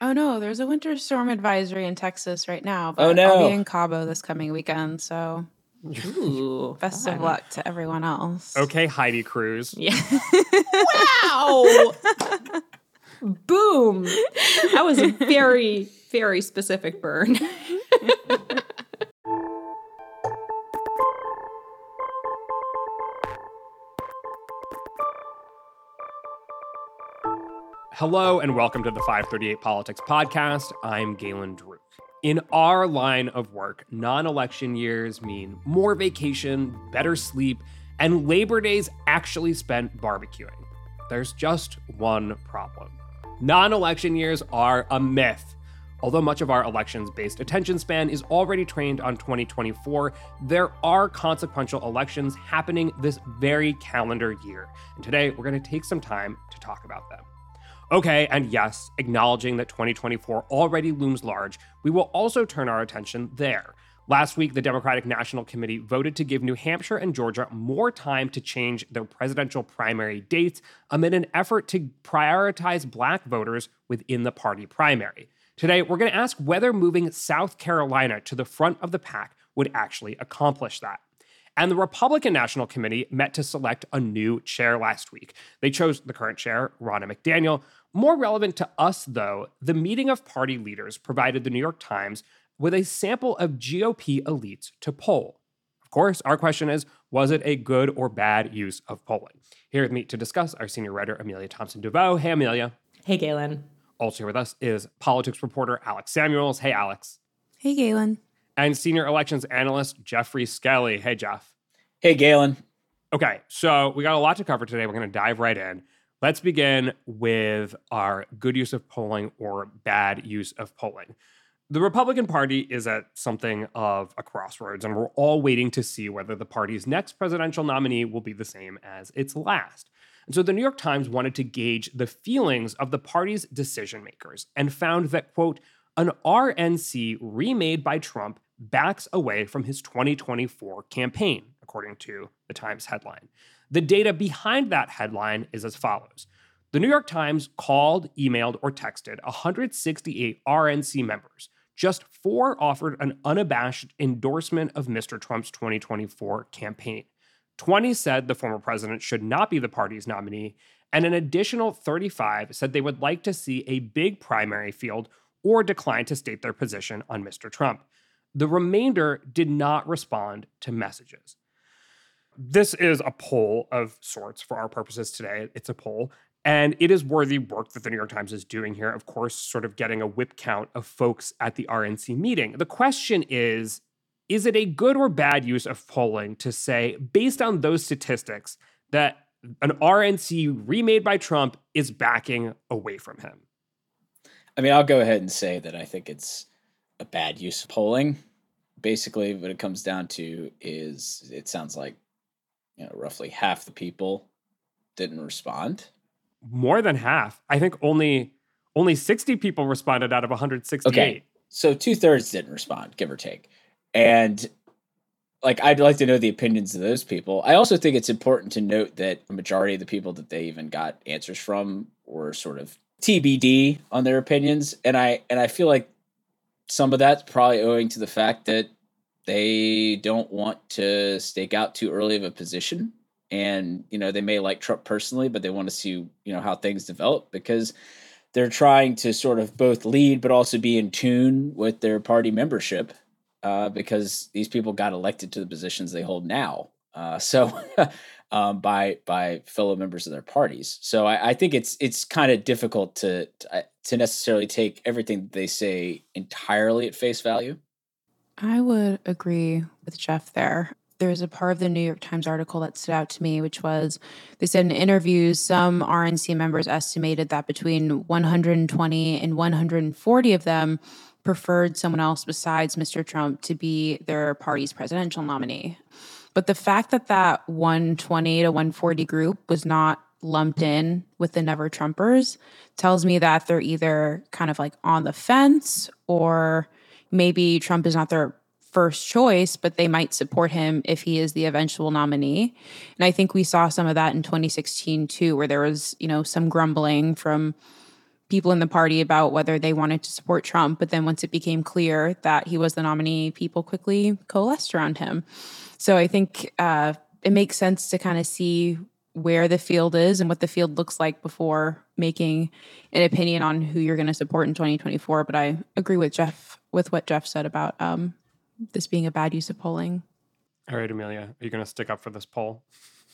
Oh no, there's a winter storm advisory in Texas right now. Oh, but Oh, no. I'll be in Cabo this coming weekend, so Ooh, best of luck to everyone else. Okay, Heidi Cruz. Yeah. wow. Boom. That was a very, very specific burn. Hello and welcome to the 538 Politics Podcast. I'm Galen Druke. In our line of work, non election years mean more vacation, better sleep, and Labor Days actually spent barbecuing. There's just one problem non election years are a myth. Although much of our elections based attention span is already trained on 2024, there are consequential elections happening this very calendar year. And today we're going to take some time to talk about them. Okay, and yes, acknowledging that 2024 already looms large, we will also turn our attention there. Last week, the Democratic National Committee voted to give New Hampshire and Georgia more time to change their presidential primary dates amid an effort to prioritize black voters within the party primary. Today, we're going to ask whether moving South Carolina to the front of the pack would actually accomplish that. And the Republican National Committee met to select a new chair last week. They chose the current chair, Ronna McDaniel. More relevant to us, though, the meeting of party leaders provided the New York Times with a sample of GOP elites to poll. Of course, our question is was it a good or bad use of polling? Here with me to discuss our senior writer, Amelia Thomson-DeVeaux. Hey, Amelia. Hey, Galen. Also here with us is politics reporter Alex Samuels. Hey, Alex. Hey Galen. And senior elections analyst Geoffrey Skelley. Hey, Jeff. Hey, Galen. Okay, so we got a lot to cover today. We're going to dive right in. Let's begin with our good use of polling or bad use of polling. The Republican Party is at something of a crossroads, and we're all waiting to see whether the party's next presidential nominee will be the same as its last. And so the New York Times wanted to gauge the feelings of the party's decision makers and found that, quote, an RNC remade by Trump backs away from his 2024 campaign, according to the Times headline. The data behind that headline is as follows. The New York Times called, emailed, or texted 168 RNC members. Just four offered an unabashed endorsement of Mr. Trump's 2024 campaign. 20 said the former president should not be the party's nominee, and an additional 35 said they would like to see a big primary field or declined to state their position on Mr. Trump. The remainder did not respond to messages. This is a poll of sorts for our purposes today. It's a poll. And it is worthy work that the New York Times is doing here, of course, sort of getting a whip count of folks at the RNC meeting. The question is is it a good or bad use of polling to say, based on those statistics, that an RNC remade by Trump is backing away from him? I mean, I'll go ahead and say that I think it's a bad use of polling. Basically, what it comes down to is it sounds like, you know, roughly half the people didn't respond. More than half. I think only only 60 people responded out of 168. Okay. So two thirds didn't respond, give or take. And like, I'd like to know the opinions of those people. I also think it's important to note that the majority of the people that they even got answers from were sort of TBD on their opinions. And I and I feel like some of that's probably owing to the fact that they don't want to stake out too early of a position. And, you know, they may like Trump personally, but they want to see, you know, how things develop because they're trying to sort of both lead but also be in tune with their party membership uh, because these people got elected to the positions they hold now. Uh, so um, by by fellow members of their parties. So I, I think it's it's kind of difficult to to to necessarily take everything they say entirely at face value. I would agree with Jeff there. There's a part of the New York Times article that stood out to me, which was they said in interviews, some RNC members estimated that between 120 and 140 of them preferred someone else besides Mr. Trump to be their party's presidential nominee. But the fact that that 120 to 140 group was not lumped in with the never Trumpers tells me that they're either kind of like on the fence or maybe Trump is not their first choice, but they might support him if he is the eventual nominee. And I think we saw some of that in 2016 too, where there was, you know, some grumbling from people in the party about whether they wanted to support Trump. But then once it became clear that he was the nominee, people quickly coalesced around him. So I think uh, it makes sense to kind of see where the field is and what the field looks like before making an opinion on who you're going to support in 2024. But I agree with Jeff with what Jeff said about um, this being a bad use of polling. All right, Amelia, are you going to stick up for this poll?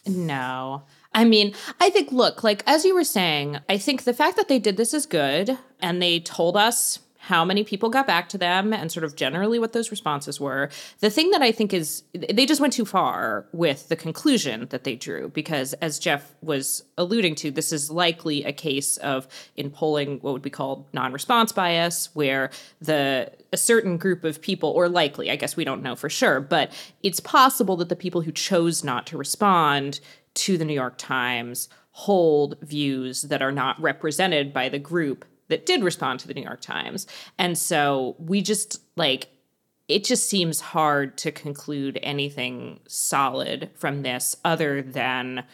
No. I mean, I think, look, like as you were saying, I think the fact that they did this is good and they told us how many people got back to them and sort of generally what those responses were. The thing that I think is they just went too far with the conclusion that they drew because as Jeff was alluding to, this is likely a case of in polling what would be called non-response bias where the a certain group of people or likely, I guess we don't know for sure, but it's possible that the people who chose not to respond to the New York Times hold views that are not represented by the group that did respond to the New York Times. And so we just like it just seems hard to conclude anything solid from this other than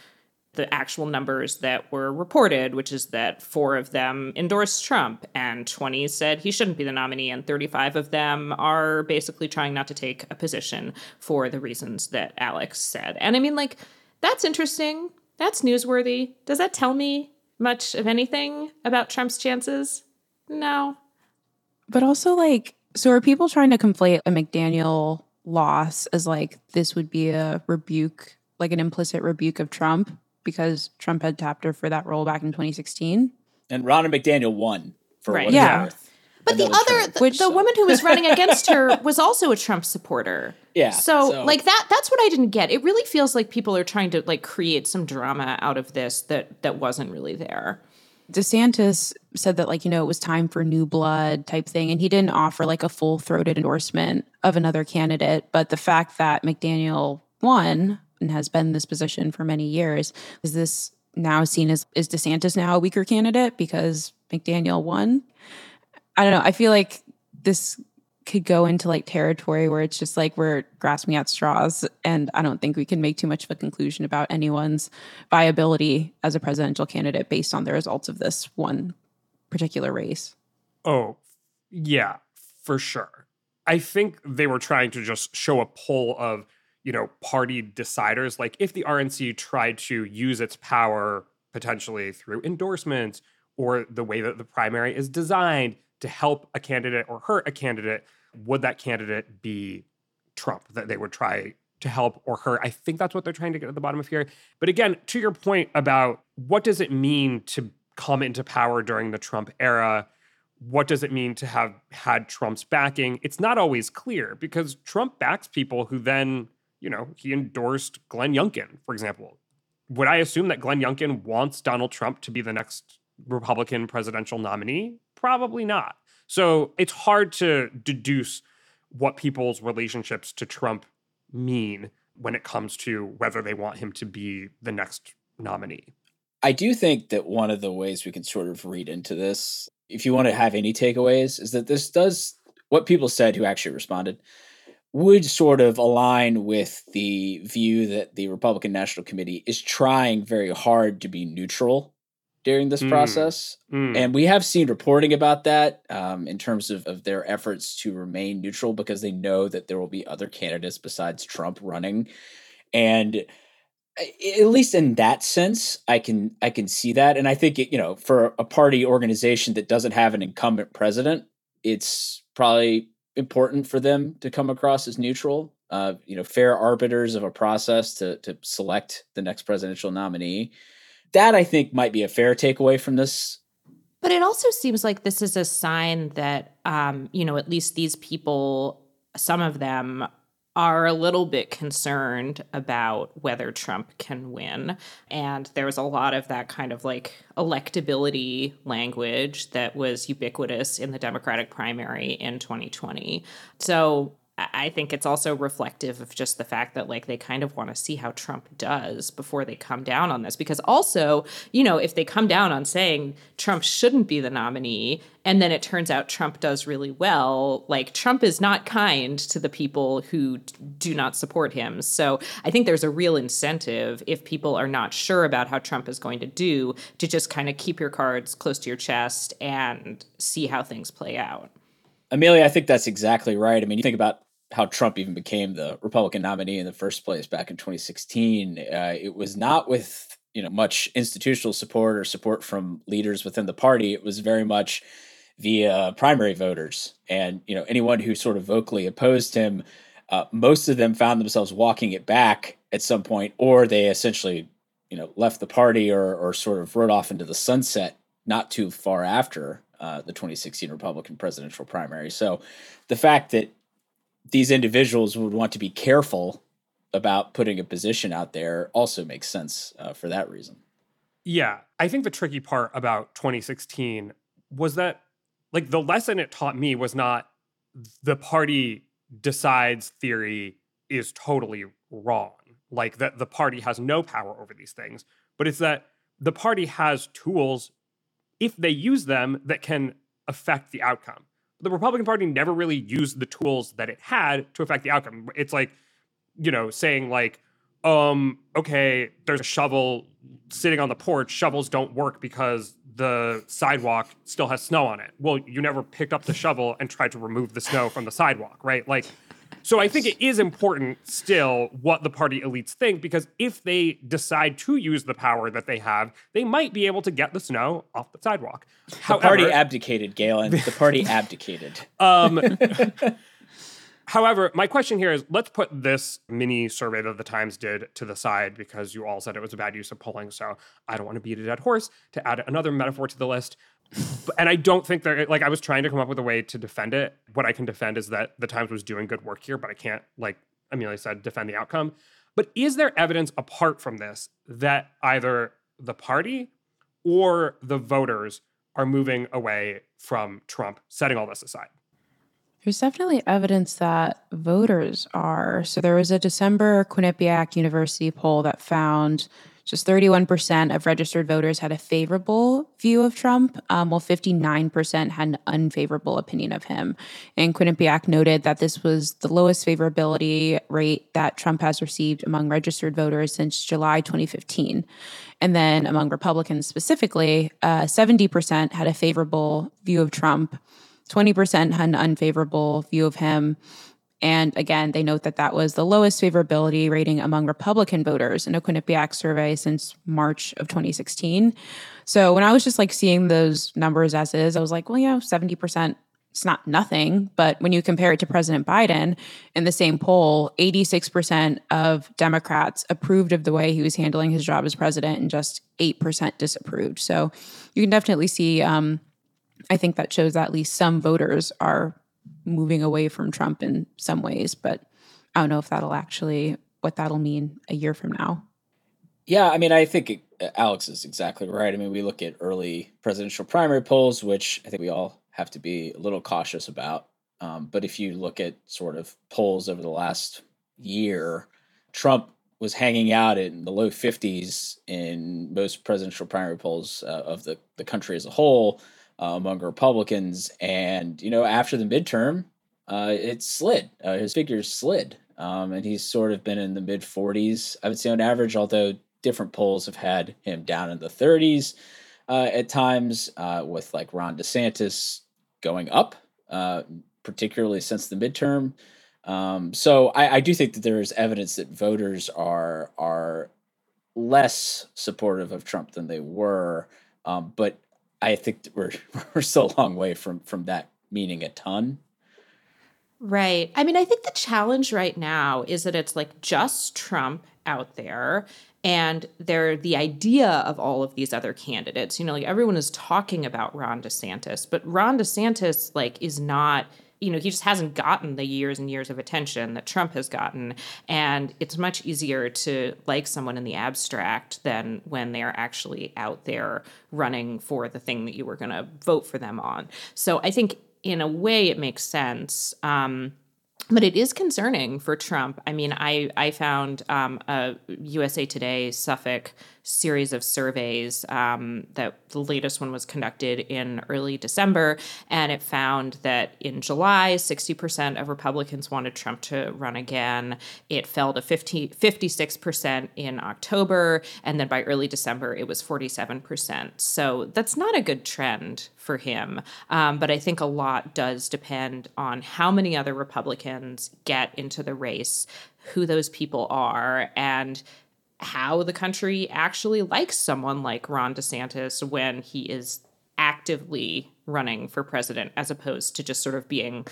the actual numbers that were reported, which is that four of them endorsed Trump and 20 said he shouldn't be the nominee, and 35 of them are basically trying not to take a position for the reasons that Alex said. And I mean, like, that's interesting. That's newsworthy. Does that tell me much of anything about Trump's chances? No. But also, like, so are people trying to conflate a McDaniel loss as like this would be a rebuke, like an implicit rebuke of Trump because Trump had tapped her for that role back in 2016? And Ronna McDaniel won for Right. what Yeah. it's worth. But the other, Trump. the, Which- the woman who was running against her was also a Trump supporter. Yeah, So, so- like that that's what I didn't get. It really feels like people are trying to like create some drama out of this that that wasn't really there. DeSantis said that, like, you know, it was time for new blood type thing. And he didn't offer like a full throated endorsement of another candidate. But the fact that McDaniel won and has been in this position for many years, is this now seen as, is DeSantis now a weaker candidate because McDaniel won? I don't know. I feel like this could go into like territory where it's just like we're grasping at straws and i don't think we can make too much of a conclusion about anyone's viability as a presidential candidate based on the results of this one particular race Oh, yeah, for sure. I think they were trying to just show a poll of, you know, party deciders. Like if the RNC tried to use its power potentially through endorsements or the way that the primary is designed to help a candidate or hurt a candidate, would that candidate be Trump that they would try to help or hurt? I think that's what they're trying to get at the bottom of here. But again, to your point about what does it mean to come into power during the Trump era? What does it mean to have had Trump's backing? It's not always clear because Trump backs people who then, you know, he endorsed Glenn Youngkin, for example. Would I assume that Glenn Youngkin wants Donald Trump to be the next Republican presidential nominee? Probably not. So it's hard to deduce what people's relationships to Trump mean when it comes to whether they want him to be the next nominee. I do think that one of the ways we can sort of read into this, if you want to have any takeaways, is that this does what people said who actually responded would sort of align with the view that the Republican National Committee is trying very hard to be neutral during this Mm. process. Mm. And we have seen reporting about that um, in terms of, of their efforts to remain neutral because they know that there will be other candidates besides Trump running. And at least in that sense, I can I can see that. And I think it, you know, for a party organization that doesn't have an incumbent president, it's probably important for them to come across as neutral. Uh, you know, fair arbiters of a process to to select the next presidential nominee. That I think might be a fair takeaway from this But it also seems like this is a sign that, um, you know, at least these people, some of them are a little bit concerned about whether Trump can win. And there was a lot of that kind of like electability language that was ubiquitous in the Democratic primary in 2020. So I think it's also reflective of just the fact that like they kind of want to see how Trump does before they come down on this. Because also, you know, if they come down on saying Trump shouldn't be the nominee, and then it turns out Trump does really well, like Trump is not kind to the people who do not support him. So I think there's a real incentive if people are not sure about how Trump is going to do to just kind of keep your cards close to your chest and see how things play out. Amelia, I think that's exactly right. I mean, you think about how Trump even became the Republican nominee in the first place back in 2016. Uh, it was not with you know much institutional support or support from leaders within the party. It was very much via primary voters, and you know anyone who sort of vocally opposed him. Uh, most of them found themselves walking it back at some point, or they essentially, you know, left the party or or sort of rode off into the sunset not too far after uh, the 2016 Republican presidential primary. So the fact that these individuals would want to be careful about putting a position out there also makes sense uh, for that reason. Yeah. I think the tricky part about 2016 was that, like, the lesson it taught me was not the party decides theory is totally wrong. Like, that the party has no power over these things, but it's that the party has tools if they use them that can affect the outcome. The Republican Party never really used the tools that it had to affect the outcome. It's like, you know, saying like, um, okay, there's a shovel sitting on the porch. Shovels don't work because the sidewalk still has snow on it. Well, you never picked up the shovel and tried to remove the snow from the sidewalk, right? Like so I think it is important still what the party elites think because if they decide to use the power that they have, they might be able to get the snow off the sidewalk. The However, party abdicated, Galen. The party abdicated. Um, However, my question here is let's put this mini survey that the Times did to the side because you all said it was a bad use of polling. So I don't want to beat a dead horse to add another metaphor to the list and I don't think that like I was trying to come up with a way to defend it. What I can defend is that the Times was doing good work here, but I can't like Amelia said defend the outcome. But is there evidence apart from this that either the party or the voters are moving away from Trump, setting all this aside? There's definitely evidence that voters are. So there was a December Quinnipiac University poll that found just 31% of registered voters had a favorable view of Trump, um, while 59% had an unfavorable opinion of him. And Quinnipiac noted that this was the lowest favorability rate that Trump has received among registered voters since July 2015. And then among Republicans specifically, uh, 70% had a favorable view of Trump, 20% had an unfavorable view of him. And again, they note that that was the lowest favorability rating among Republican voters in a Quinnipiac survey since March of 2016. So when I was just like seeing those numbers as is, I was like, well, you know, 70%, it's not nothing. But when you compare it to President Biden in the same poll, 86% of Democrats approved of the way he was handling his job as president and just 8% disapproved. So you can definitely see, um, I think that shows that at least some voters are moving away from Trump in some ways, but I don't know if that'll actually what that'll mean a year from now. Yeah, I mean, I think it, Alex is exactly right. I mean, we look at early presidential primary polls, which I think we all have to be a little cautious about. Um, but if you look at sort of polls over the last year, Trump was hanging out in the low 50s in most presidential primary polls uh, of the, the country as a whole uh, among Republicans. And, you know, after the midterm, uh, it slid. Uh, his figures slid. Um, and he's sort of been in the mid 40s, I would say on average, although different polls have had him down in the 30s uh, at times, uh, with like Ron DeSantis going up, uh, particularly since the midterm. Um, so I, I do think that there is evidence that voters are are less supportive of Trump than they were. Um, but I think we're we're a long way from from that meaning a ton. Right. I mean, I think the challenge right now is that it's like just Trump out there and there the idea of all of these other candidates. You know, like everyone is talking about Ron DeSantis, but Ron DeSantis like is not you know, he just hasn't gotten the years and years of attention that Trump has gotten. And it's much easier to like someone in the abstract than when they're actually out there running for the thing that you were going to vote for them on. So I think in a way it makes sense. Um, but it is concerning for Trump. I mean, I I found um, a USA Today Suffolk series of surveys um, that the latest one was conducted in early December, and it found that in July, 60% of Republicans wanted Trump to run again. It fell to 50, 56% in October, and then by early December, it was 47%. So that's not a good trend for him. Um, but I think a lot does depend on how many other Republicans get into the race, who those people are, and how the country actually likes someone like Ron DeSantis when he is actively running for president, as opposed to just sort of being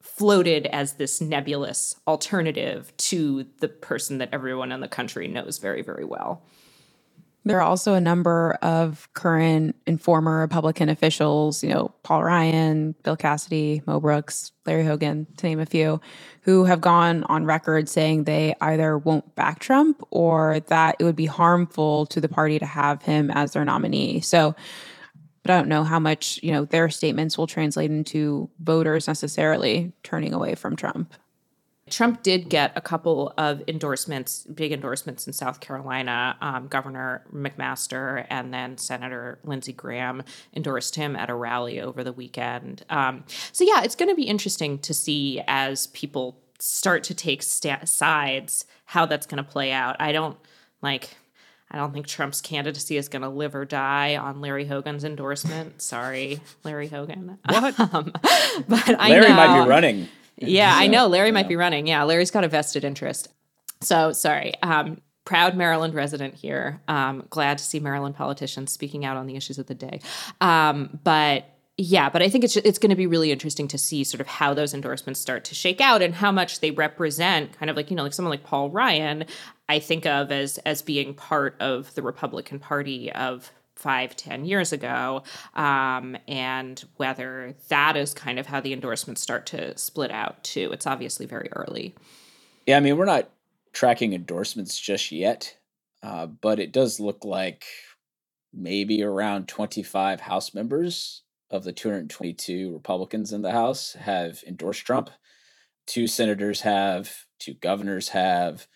floated as this nebulous alternative to the person that everyone in the country knows very, very well. There are also a number of current and former Republican officials, you know, Paul Ryan, Bill Cassidy, Mo Brooks, Larry Hogan, to name a few, who have gone on record saying they either won't back Trump or that it would be harmful to the party to have him as their nominee. So, but I don't know how much, you know, their statements will translate into voters necessarily turning away from Trump. Trump did get a couple of endorsements, big endorsements in South Carolina. Um, Governor McMaster and then Senator Lindsey Graham endorsed him at a rally over the weekend. Um, so, yeah, it's going to be interesting to see as people start to take st- sides how that's going to play out. I don't like. I don't think Trump's candidacy is going to live or die on Larry Hogan's endorsement. Sorry, Larry Hogan. What? Um, but I Larry know, might be running. Yeah, I know. Larry might be running. Yeah, Larry's got a vested interest. So sorry. Um, proud Maryland resident here. Um, glad to see Maryland politicians speaking out on the issues of the day. Um, but yeah, but I think it's it's going to be really interesting to see sort of how those endorsements start to shake out and how much they represent kind of like you know like someone like Paul Ryan. I think of as as being part of the Republican Party of five, ten years ago, um, and whether that is kind of how the endorsements start to split out too. It's obviously very early. Yeah, I mean, we're not tracking endorsements just yet, uh, but it does look like maybe around 25 House members of the 222 Republicans in the House have endorsed Trump. Two senators have, two governors have.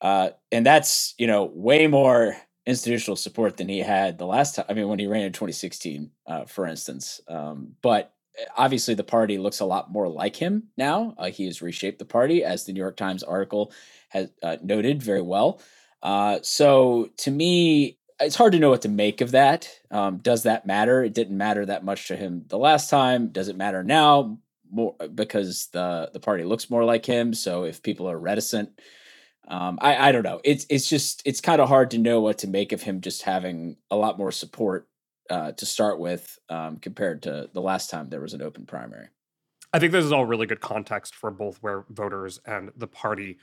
Uh, and that's, you know, way more institutional support than he had the last time. I mean, when he ran in 2016, uh, for instance. Um, but eh, obviously, the party looks a lot more like him now. Uh, he has reshaped the party, as the New York Times article has uh, noted very well. Uh, so to me, it's hard to know what to make of that. Um, does that matter? It didn't matter that much to him the last time. Does it matter now? More because the the party looks more like him. So if people are reticent, um, I, I don't know. It's it's just it's kind of hard to know what to make of him just having a lot more support uh, to start with um, compared to the last time there was an open primary. I think this is all really good context for both where voters and the party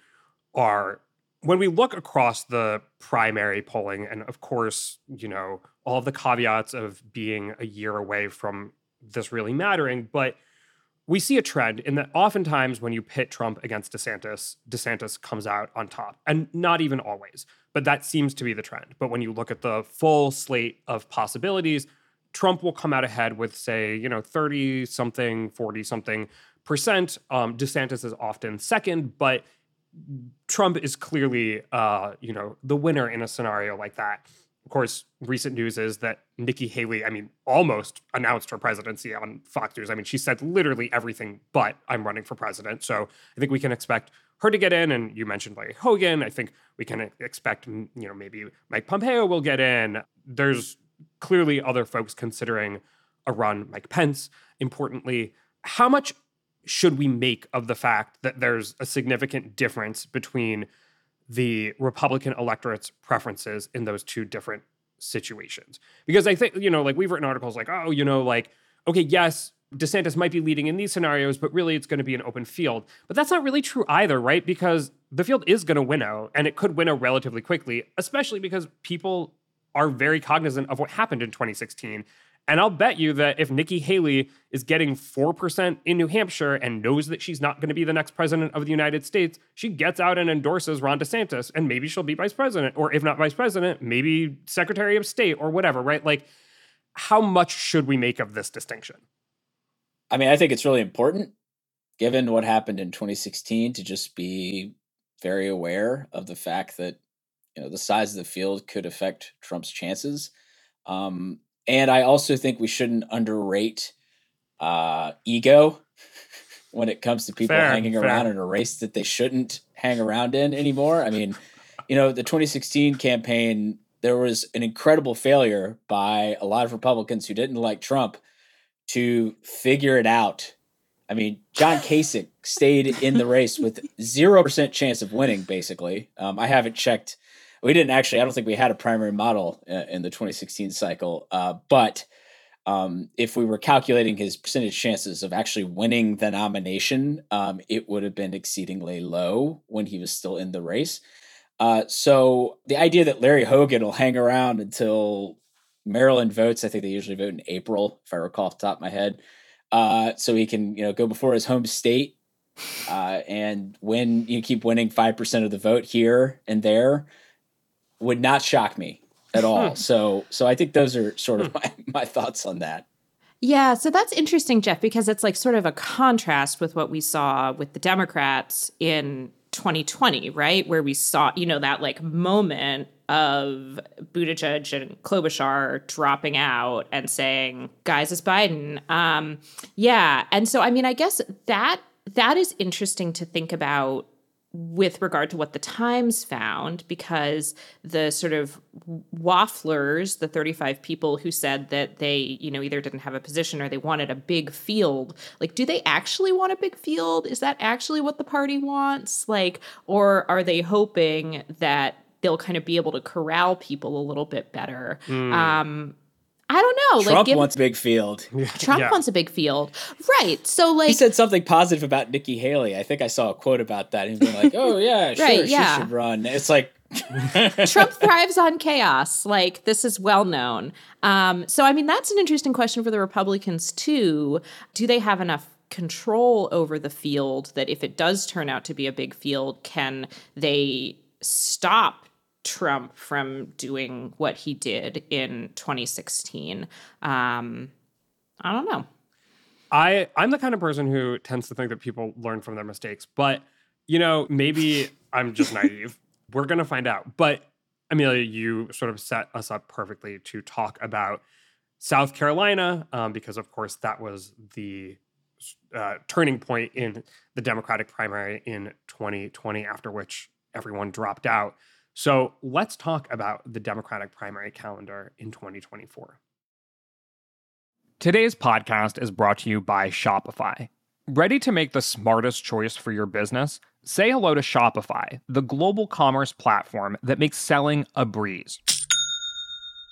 are. When we look across the primary polling, and of course, you know, all the caveats of being a year away from this really mattering, but we see a trend in that oftentimes when you pit Trump against DeSantis, DeSantis comes out on top, and not even always, but that seems to be the trend. But when you look at the full slate of possibilities, Trump will come out ahead with, say, you know, 30 something, 40 something percent. Um, DeSantis is often second, but Trump is clearly, uh, you know, the winner in a scenario like that. Of course, recent news is that Nikki Haley, I mean, almost announced her presidency on Fox News. I mean, she said literally everything but I'm running for president. So I think we can expect her to get in. And you mentioned Larry Hogan. I think we can expect, you know, maybe Mike Pompeo will get in. There's clearly other folks considering a run, Mike Pence, importantly. How much should we make of the fact that there's a significant difference between the Republican electorate's preferences in those two different situations. Because I think, you know, like we've written articles like, oh, you know, like, okay, yes, DeSantis might be leading in these scenarios, but really it's going to be an open field. But that's not really true either, right? Because the field is going to winnow and it could winnow relatively quickly, especially because people are very cognizant of what happened in 2016 and I'll bet you that if Nikki Haley is getting 4% in New Hampshire and knows that she's not going to be the next president of the United States, she gets out and endorses Ron DeSantis, and maybe she'll be vice president, or if not vice president, maybe secretary of state or whatever, right? Like, how much should we make of this distinction? I mean, I think it's really important. given what happened in 2016, to just be very aware of the fact that you know the size of the field could affect Trump's chances. Um, and I also think we shouldn't underrate uh, ego when it comes to people Fair, hanging fair. around in a race that they shouldn't hang around in anymore. I mean, you know, the 2016 campaign, there was an incredible failure by a lot of Republicans who didn't like Trump to figure it out. I mean, John Kasich stayed in the race with 0% chance of winning, basically. Um, I haven't checked. We didn't actually, I don't think we had a primary model uh, in the 2016 cycle. Uh, but um, if we were calculating his percentage chances of actually winning the nomination, um, it would have been exceedingly low when he was still in the race. Uh, so the idea that Larry Hogan will hang around until Maryland votes, I think they usually vote in April, if I recall off the top of my head, uh, so he can you know go before his home state uh, and when you keep winning five percent of the vote here and there, would not shock me at all. so so I think those are sort of my, my thoughts on that. Yeah, so that's interesting, Jeff, because it's like sort of a contrast with what we saw with the Democrats in 2020, right? Where we saw, you know, that like moment of Buttigieg and Klobuchar dropping out and saying, "Guys, it's Biden." Um, yeah, and so I mean, I guess that that is interesting to think about with regard to what the Times found, because the sort of wafflers, the 35 people who said that they, you know, either didn't have a position or they wanted a big field, like, do they actually want a big field? Is that actually what the party wants? Like, or are they hoping that they'll kind of be able to corral people a little bit better? Um, I don't know. like, Trump give- wants a big field. Trump Yeah. wants a big field, right? So, like, He said something positive about Nikki Haley. I think I saw a quote about that. He's been like, "Oh yeah, sure, Right, she yeah. should run." It's like Trump thrives on chaos. Like this is well known. Um, so I mean, that's an interesting question for the Republicans too. Do they have enough control over the field that if it does turn out to be a big field, can they stop Trump from doing what he did in 2016? Um, I don't know. I I'm the kind of person who tends to think that people learn from their mistakes, but you know, maybe I'm just naive. We're gonna find out. But Amelia, you sort of set us up perfectly to talk about South Carolina, um, because of course that was the uh, turning point in the Democratic primary in 2020, after which everyone dropped out. So let's talk about the Democratic primary calendar in 2024. Today's podcast is brought to you by Shopify. Ready to make the smartest choice for your business? Say hello to Shopify, the global commerce platform that makes selling a breeze.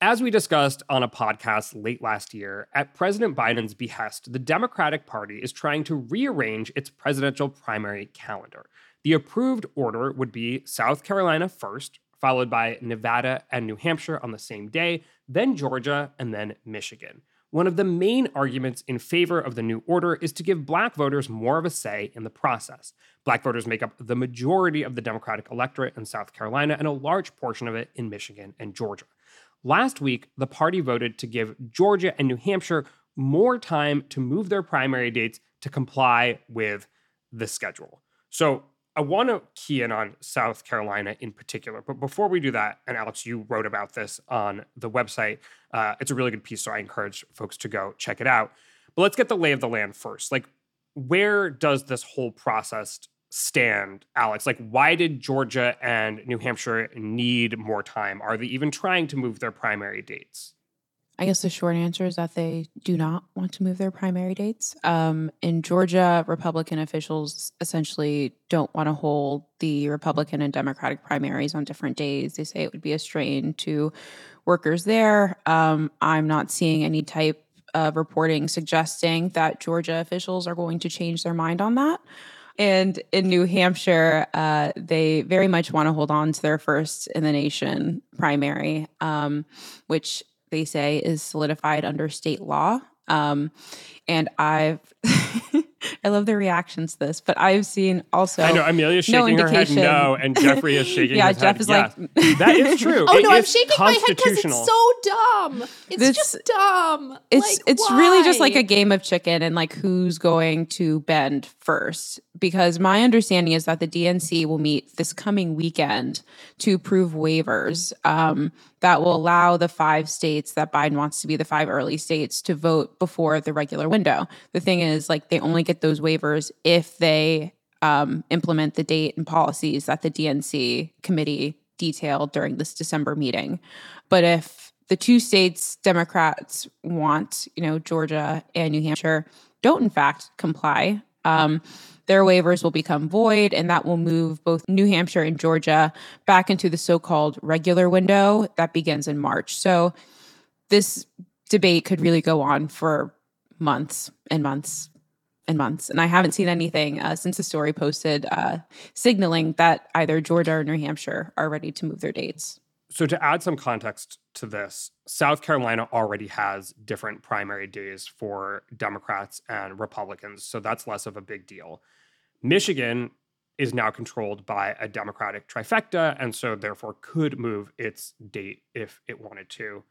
As we discussed on a podcast late last year, at President Biden's behest, the Democratic Party is trying to rearrange its presidential primary calendar. The approved order would be South Carolina first, followed by Nevada and New Hampshire on the same day, then Georgia, and then Michigan. One of the main arguments in favor of the new order is to give black voters more of a say in the process. Black voters make up the majority of the Democratic electorate in South Carolina and a large portion of it in Michigan and Georgia. Last week, the party voted to give Georgia and New Hampshire more time to move their primary dates to comply with the schedule. So, I want to key in on South Carolina in particular. But before we do that, and Alex, you wrote about this on the website. Uh, it's a really good piece, so I encourage folks to go check it out. But let's get the lay of the land first. Like, where does this whole process stand, Alex? Like, why did Georgia and New Hampshire need more time? Are they even trying to move their primary dates? I guess the short answer is that they do not want to move their primary dates. Um, in Georgia, Republican officials essentially don't want to hold the Republican and Democratic primaries on different days. They say it would be a strain to workers there. Um, I'm not seeing any type of reporting suggesting that Georgia officials are going to change their mind on that. And in New Hampshire, uh, they very much want to hold on to their first in the nation primary, um, which they say is solidified under state law. Um, and I've, I love the reactions to this, but I've seen also. I know Amelia's shaking no her head no, and Geoffrey is shaking yeah, Jeff head. is yes. like, that is true. oh it no, I'm shaking my head because it's so dumb. It's this, just dumb. It's like, it's why? really just like a game of chicken and like who's going to bend first. Because my understanding is that the DNC will meet this coming weekend to approve waivers um, that will allow the five states that Biden wants to be the five early states to vote before the regular window. The thing is, like, they only get those waivers if they um, implement the date and policies that the DNC committee detailed during this December meeting. But if the two states Democrats want, you know, Georgia and New Hampshire, don't in fact comply, um, their waivers will become void, and that will move both New Hampshire and Georgia back into the so called regular window that begins in March. So this debate could really go on for months and months and months. And I haven't seen anything uh, since the story posted uh, signaling that either Georgia or New Hampshire are ready to move their dates. So, to add some context to this, South Carolina already has different primary days for Democrats and Republicans. So, that's less of a big deal. Michigan is now controlled by a Democratic trifecta, and so therefore could move its date if it wanted to.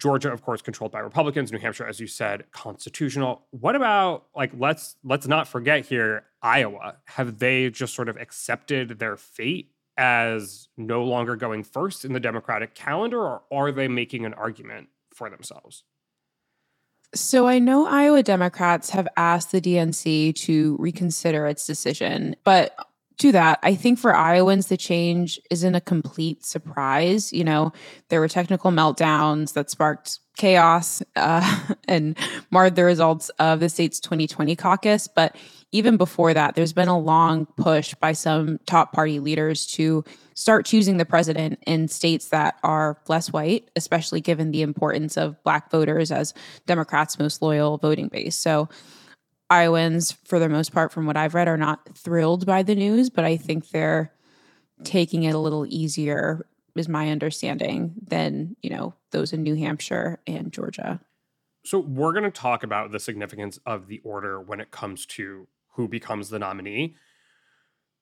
Georgia, of course, controlled by Republicans. New Hampshire, as you said, constitutional. What about like let's let's not forget here Iowa? Have they just sort of accepted their fate as no longer going first in the Democratic calendar, or are they making an argument for themselves? So I know Iowa Democrats have asked the DNC to reconsider its decision, but to that, I think for Iowans, the change isn't a complete surprise. You know, there were technical meltdowns that sparked chaos uh, and marred the results of the state's 2020 caucus. But even before that, there's been a long push by some top party leaders to start choosing the president in states that are less white, especially given the importance of Black voters as Democrats' most loyal voting base. So, Iowans, for the most part, from what I've read, are not thrilled by the news, but I think they're taking it a little easier, is my understanding, than, you know, those in New Hampshire and Georgia. So we're going to talk about the significance of the order when it comes to who becomes the nominee.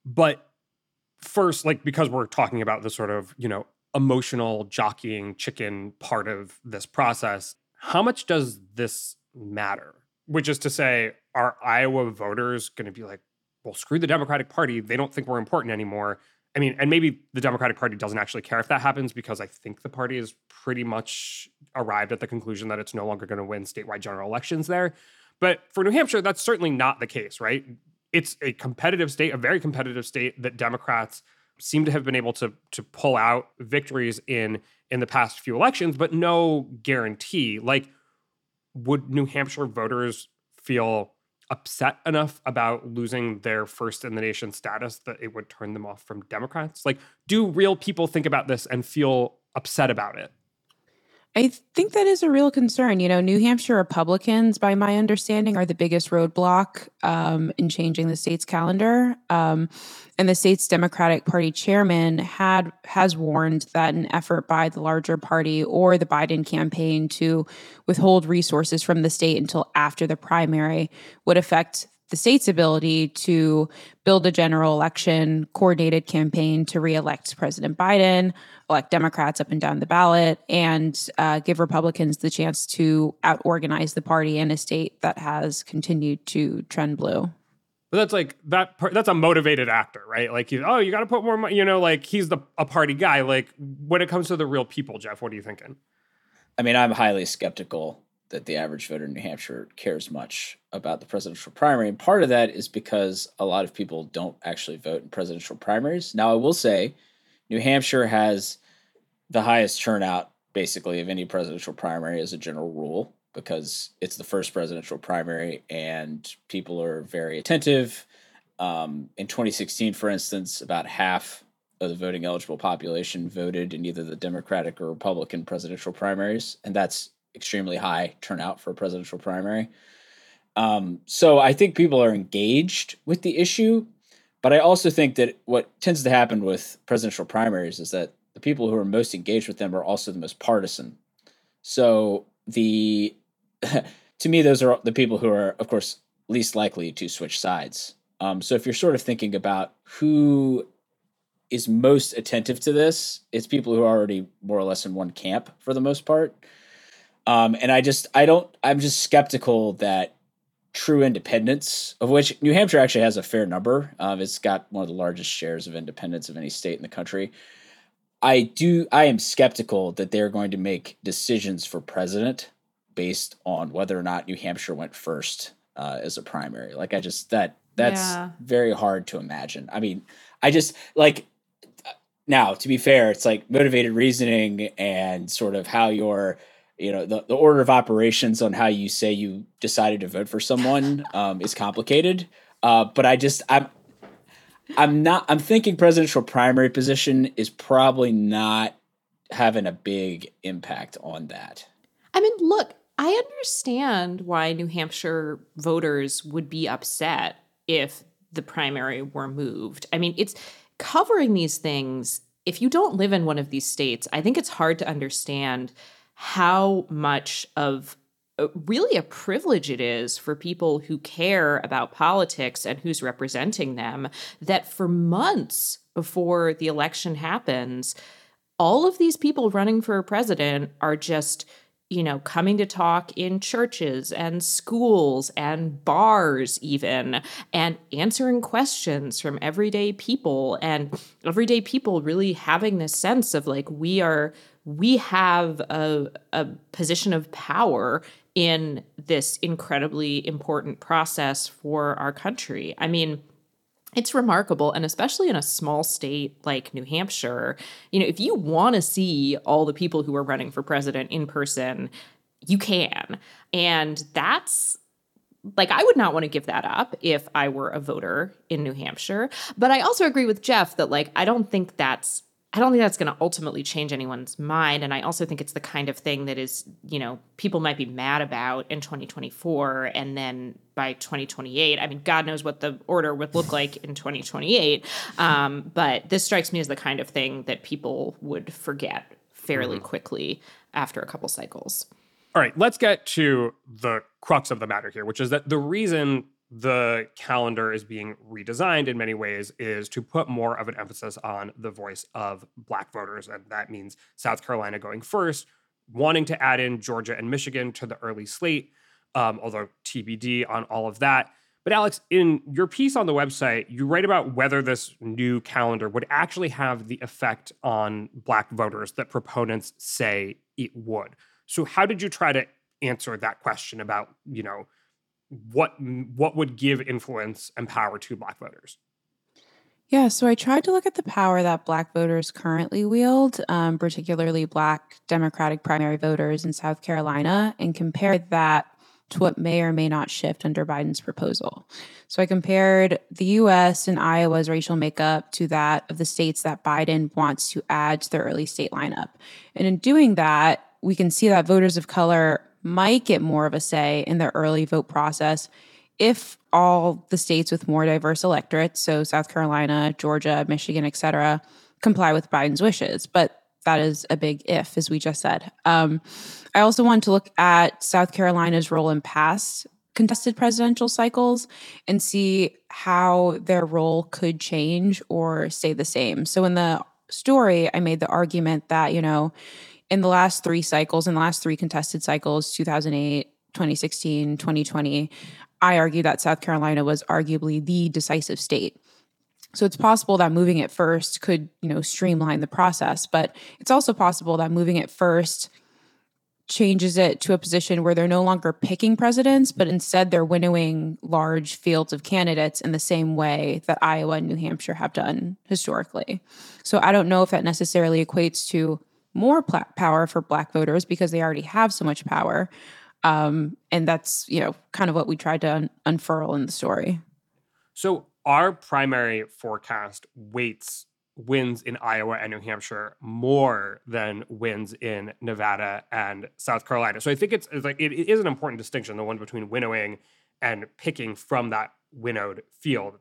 But first, like, because we're talking about the sort of, you know, emotional jockeying chicken part of this process, how much does this matter? Which is to say, are Iowa voters going to be like, well, screw the Democratic Party. They don't think we're important anymore. I mean, and maybe the Democratic Party doesn't actually care if that happens because I think the party has pretty much arrived at the conclusion that it's no longer going to win statewide general elections there. But for New Hampshire, that's certainly not the case, right? It's a competitive state, a very competitive state that Democrats seem to have been able to to pull out victories in in the past few elections, but no guarantee. Like, would New Hampshire voters feel upset enough about losing their first in the nation status that it would turn them off from Democrats? Like, do real people think about this and feel upset about it? I think that is a real concern. You know, New Hampshire Republicans, by my understanding, are the biggest roadblock um, in changing the state's calendar. Um, and the state's Democratic Party chairman had has warned that an effort by the larger party or the Biden campaign to withhold resources from the state until after the primary would affect the state's ability to build a general election coordinated campaign to reelect President Biden, elect Democrats up and down the ballot, and uh, give Republicans the chance to out organize the party in a state that has continued to trend blue. But that's like that. That's a motivated actor, right? Like, oh, you got to put more money. You know, like he's the a party guy. Like when it comes to the real people, Jeff, what are you thinking? I mean, I'm highly skeptical that the average voter in New Hampshire cares much about the presidential primary, and part of that is because a lot of people don't actually vote in presidential primaries. Now, I will say, New Hampshire has the highest turnout, basically, of any presidential primary as a general rule because it's the first presidential primary and people are very attentive. Um, in 2016, for instance, about half of the voting eligible population voted in either the Democratic or Republican presidential primaries, and that's extremely high turnout for a presidential primary. Um, so I think people are engaged with the issue, but I also think that what tends to happen with presidential primaries is that the people who are most engaged with them are also the most partisan. So the to me, those are the people who are, of course, least likely to switch sides. Um, so if you're sort of thinking about who is most attentive to this, it's people who are already more or less in one camp for the most part. Um, and I just, I don't, I'm just skeptical that true independents, of which New Hampshire actually has a fair number. Um, it's got one of the largest shares of independents of any state in the country. I do, I am skeptical that they're going to make decisions for president based on whether or not New Hampshire went first uh, as a primary. Like I just that that's yeah. very hard to imagine. I mean, I just like now to be fair, it's like motivated reasoning and sort of how your you know the, the order of operations on how you say you decided to vote for someone um, is complicated. Uh, but I just I'm I'm not I'm thinking presidential primary position is probably not having a big impact on that. I mean, look, I understand why New Hampshire voters would be upset if the primary were moved. I mean, it's covering these things. If you don't live in one of these states, I think it's hard to understand how much of uh, really a privilege it is for people who care about politics and who's representing them that for months before the election happens, all of these people running for president are just you know, coming to talk in churches and schools and bars, even, and answering questions from everyday people, and everyday people really having this sense of like, we are, we have a, a position of power in this incredibly important process for our country. I mean, it's remarkable and especially in a small state like New Hampshire you know if you want to see all the people who are running for president in person you can and that's like I would not want to give that up if I were a voter in New Hampshire but I also agree with Jeff that like I don't think that's I don't think that's going to ultimately change anyone's mind. And I also think it's the kind of thing that is, you know, people might be mad about in 2024. And then by 2028, I mean, God knows what the order would look like in 2028. Um, but this strikes me as the kind of thing that people would forget fairly mm-hmm. quickly after a couple cycles. All right, let's get to the crux of the matter here, which is that the reason the calendar is being redesigned in many ways is to put more of an emphasis on the voice of black voters and that means south carolina going first wanting to add in georgia and michigan to the early slate um, although tbd on all of that. But alex in your piece on the website you write about whether this new calendar would actually have the effect on black voters that proponents say it would. So how did you try to answer that question about you know what what would give influence and power to black voters yeah, so I tried to look at the power that Black voters currently wield, um, particularly Black Democratic primary voters in South Carolina, and compare that to what may or may not shift under Biden's proposal. So I compared the US and Iowa's racial makeup to that of the states that Biden wants to add to their early state lineup. And in doing that, we can see that voters of color might get more of a say in the early vote process if all the states with more diverse electorates, so South Carolina, Georgia, Michigan, et cetera, comply with Biden's wishes. But that is a big if, as we just said. Um, I also want to look at South Carolina's role in past contested presidential cycles and see how their role could change or stay the same. So in the story, I made the argument that, you know, in the last three cycles, in the last three contested cycles, 2008, 2016, 2020, I argue that South Carolina was arguably the decisive state. So it's possible that moving it first could, you know, streamline the process, but it's also possible that moving it first changes it to a position where they're no longer picking presidents, but instead they're winnowing large fields of candidates in the same way that Iowa and New Hampshire have done historically. So I don't know if that necessarily equates to more pl- power for Black voters because they already have so much power. Um, and that's you know kind of what we tried to un- unfurl in the story. So our primary forecast weights wins in Iowa and New Hampshire more than wins in Nevada and South Carolina. So I think it's, it's like it, it is an important distinction, the one between winnowing and picking from that winnowed field.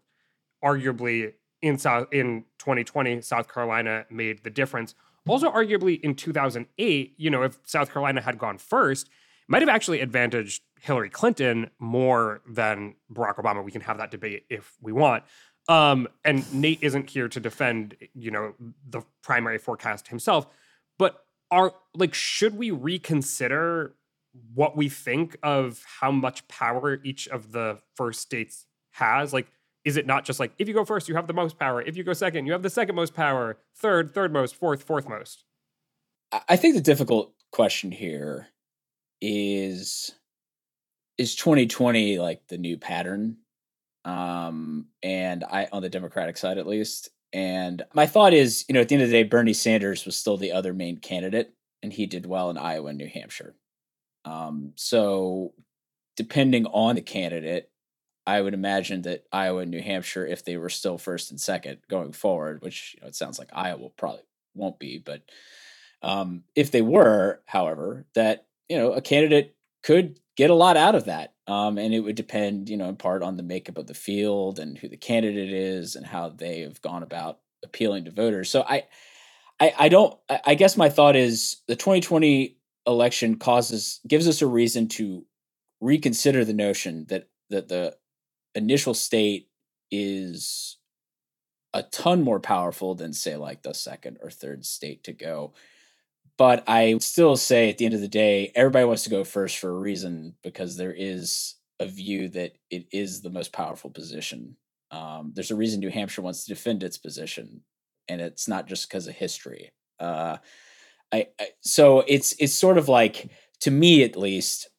Arguably in South in 2020, South Carolina made the difference. Also, arguably in 2008, you know, if South Carolina had gone first, might have actually advantaged Hillary Clinton more than Barack Obama. We can have that debate if we want. Um, and Nate isn't here to defend, you know, the primary forecast himself, but are like, should we reconsider what we think of how much power each of the first states has? Like, is it not just like if you go first, you have the most power? If you go second, you have the second most power, third, third most, fourth, fourth most? I think the difficult question here is is 2020 like the new pattern um, and I on the Democratic side at least. And my thought is, you know, at the end of the day, Bernie Sanders was still the other main candidate, and he did well in Iowa and New Hampshire. Um, so, depending on the candidate, I would imagine that Iowa and New Hampshire, if they were still first and second going forward, which you know, it sounds like Iowa probably won't be, but um, if they were, however, that you know a candidate could get a lot out of that. Um, and it would depend, you know, in part on the makeup of the field and who the candidate is and how they have gone about appealing to voters. So I, I, I don't. I guess my thought is the 2020 election causes gives us a reason to reconsider the notion that that the initial state is a ton more powerful than say like the second or third state to go but I still say at the end of the day, everybody wants to go first for a reason because there is a view that it is the most powerful position. Um, there's a reason New Hampshire wants to defend its position, and it's not just because of history. Uh, I, I so it's it's sort of like to me at least,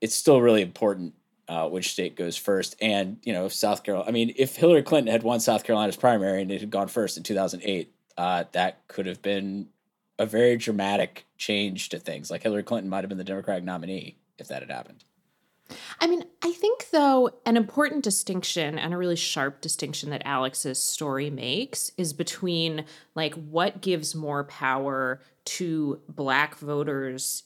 it's still really important uh, which state goes first. And you know, South Carolina, I mean, if Hillary Clinton had won South Carolina's primary and it had gone first in 2008, uh, that could have been a very dramatic change to things. Like Hillary Clinton might have been the Democratic nominee if that had happened. I mean, I think, though, an important distinction and a really sharp distinction that Alex's story makes is between like what gives more power to Black voters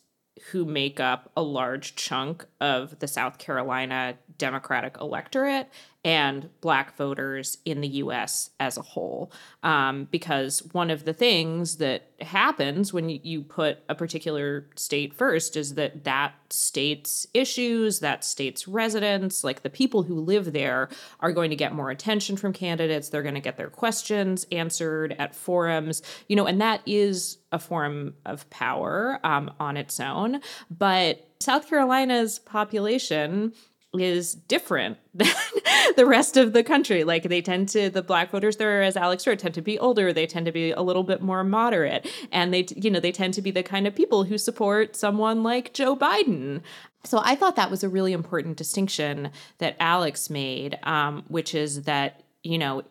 who make up a large chunk of the South Carolina Democratic electorate and Black voters in the US as a whole. Um, because one of the things that happens when you put a particular state first is that that state's issues, that state's residents, like the people who live there, are going to get more attention from candidates. They're going to get their questions answered at forums, you know, and that is a form of power um, on its own. But South Carolina's population is different than the rest of the country. Like they tend to, the black voters there, as Alex said, tend to be older. They tend to be a little bit more moderate, and they, you know, they tend to be the kind of people who support someone like Joe Biden. So I thought that was a really important distinction that Alex made, um, which is that you know,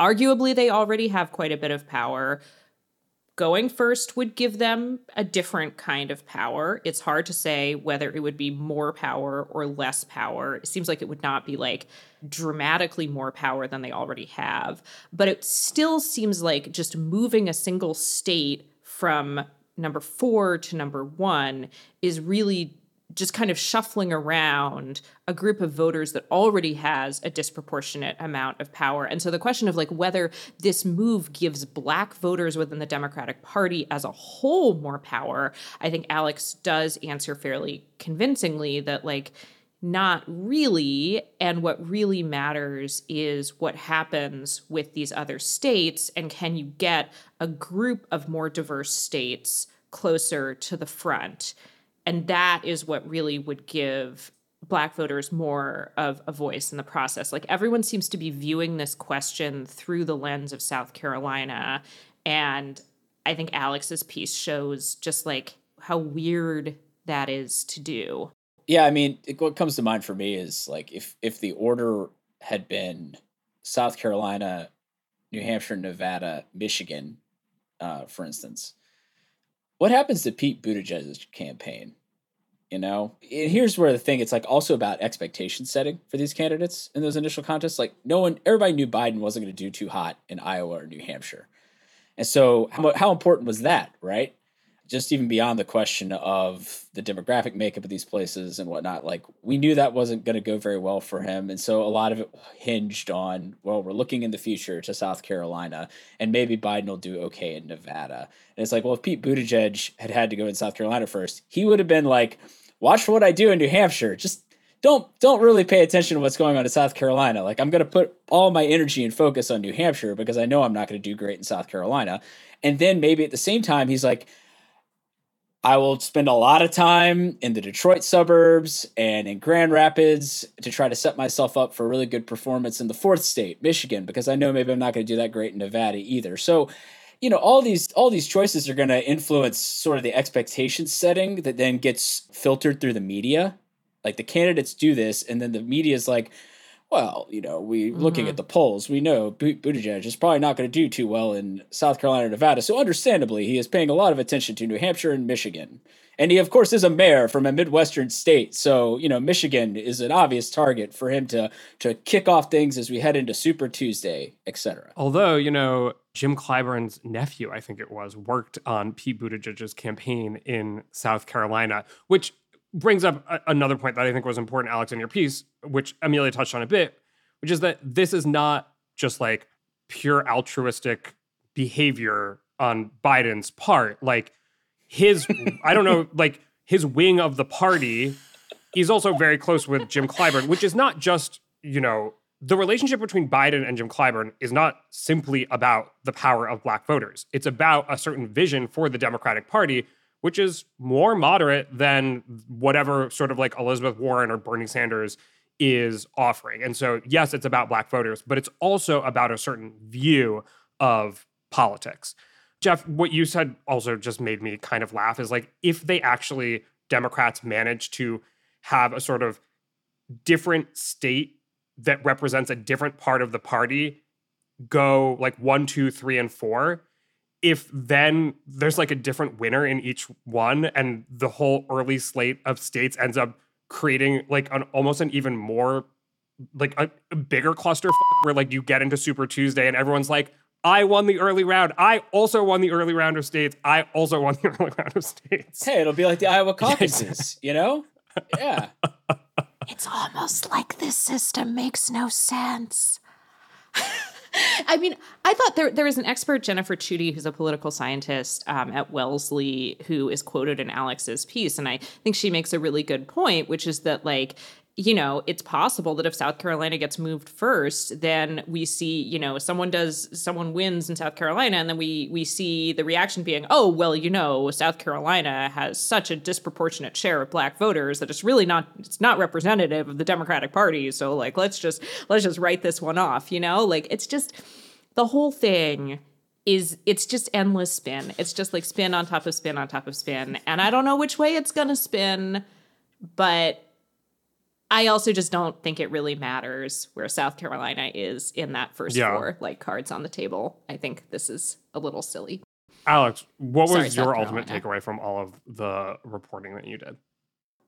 arguably they already have quite a bit of power going first would give them a different kind of power. It's hard to say whether it would be more power or less power. It seems like it would not be like dramatically more power than they already have. But it still seems like just moving a single state from number four to number one is really just kind of shuffling around a group of voters that already has a disproportionate amount of power. And so the question of like whether this move gives black voters within the Democratic Party as a whole more power, I think Alex does answer fairly convincingly that like not really. And what really matters is what happens with these other states. And can you get a group of more diverse states closer to the front? And that is what really would give black voters more of a voice in the process. Like everyone seems to be viewing this question through the lens of South Carolina. And I think Alex's piece shows just like how weird that is to do. Yeah, I mean, it, what comes to mind for me is like if if the order had been South Carolina, New Hampshire, Nevada, Michigan, uh, for instance, what happens to Pete Buttigieg's campaign? You know, and here's where the thing it's like also about expectation setting for these candidates in those initial contests. Like, no one, everybody knew Biden wasn't going to do too hot in Iowa or New Hampshire. And so, how, how important was that, right? Just even beyond the question of the demographic makeup of these places and whatnot, like we knew that wasn't going to go very well for him. And so a lot of it hinged on, well, we're looking in the future to South Carolina and maybe Biden will do okay in Nevada. And it's like, well, if Pete Buttigieg had had to go in South Carolina first, he would have been like, watch what I do in New Hampshire. Just don't don't really pay attention to what's going on in South Carolina. Like I'm going to put all my energy and focus on New Hampshire because I know I'm not going to do great in South Carolina. And then maybe at the same time he's like I will spend a lot of time in the Detroit suburbs and in Grand Rapids to try to set myself up for a really good performance in the fourth state, Michigan, because I know maybe I'm not going to do that great in Nevada either. So, you know, all these all these choices are going to influence sort of the expectation setting that then gets filtered through the media. Like the candidates do this, and then the media is like, well, you know, we mm-hmm. looking at the polls, we know Buttigieg is probably not going to do too well in South Carolina Nevada. So, understandably, he is paying a lot of attention to New Hampshire and Michigan. And he, of course, is a mayor from a Midwestern state. So, you know, Michigan is an obvious target for him to to kick off things as we head into Super Tuesday, etc. Although, you know, Jim Clyburn's nephew, I think it was, worked on Pete Buttigieg's campaign in South Carolina, which brings up a- another point that I think was important, Alex, in your piece, which Amelia touched on a bit, which is that this is not just like pure altruistic behavior on Biden's part. Like his, I don't know, like his wing of the party, he's also very close with Jim Clyburn, which is not just, you know, the relationship between Biden and Jim Clyburn is not simply about the power of black voters. It's about a certain vision for the Democratic Party which is more moderate than whatever sort of like Elizabeth Warren or Bernie Sanders is offering. And so, yes, it's about black voters, but it's also about a certain view of politics. Jeff, what you said also just made me kind of laugh is like if they actually, Democrats manage to have a sort of different state that represents a different part of the party go like one, two, three, and four, if then there's like a different winner in each one and the whole early slate of states ends up creating like an almost an even more like a, a bigger cluster where like you get into super tuesday and everyone's like i won the early round. I also won the early round of states. I also won the early round of states. Hey it'll be like the iowa caucuses you know? yeah it's almost like this system makes no sense I mean, I thought there there was an expert, Jennifer Chudy, who's a political scientist um, at Wellesley, who is quoted in Alex's piece, and I think she makes a really good point, which is that like you know, it's possible that if South Carolina gets moved first, then we see, you know, someone does someone wins in South Carolina and then we we see the reaction being, "Oh, well, you know, South Carolina has such a disproportionate share of black voters that it's really not it's not representative of the Democratic Party, so like let's just let's just write this one off, you know? Like it's just the whole thing is it's just endless spin. It's just like spin on top of spin on top of spin, and I don't know which way it's going to spin, but I also just don't think it really matters where South Carolina is in that first yeah. four, like cards on the table. I think this is a little silly. Alex, what was Sorry, your ultimate takeaway from all of the reporting that you did?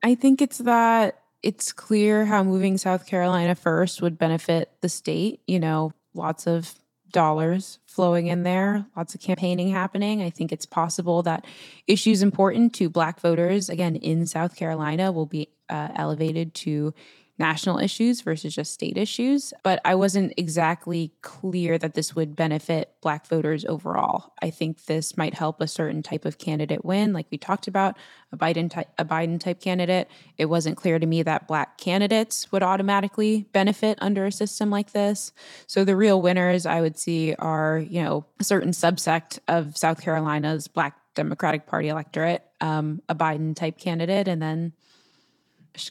I think it's that it's clear how moving South Carolina first would benefit the state. You know, lots of dollars flowing in there, lots of campaigning happening. I think it's possible that issues important to Black voters, again, in South Carolina, will be uh, elevated to national issues versus just state issues. But I wasn't exactly clear that this would benefit Black voters overall. I think this might help a certain type of candidate win, like we talked about, a Biden type, a Biden type candidate. It wasn't clear to me that Black candidates would automatically benefit under a system like this. So the real winners I would see are, you know, a certain subsect of South Carolina's Black Democratic Party electorate, um, a Biden type candidate, and then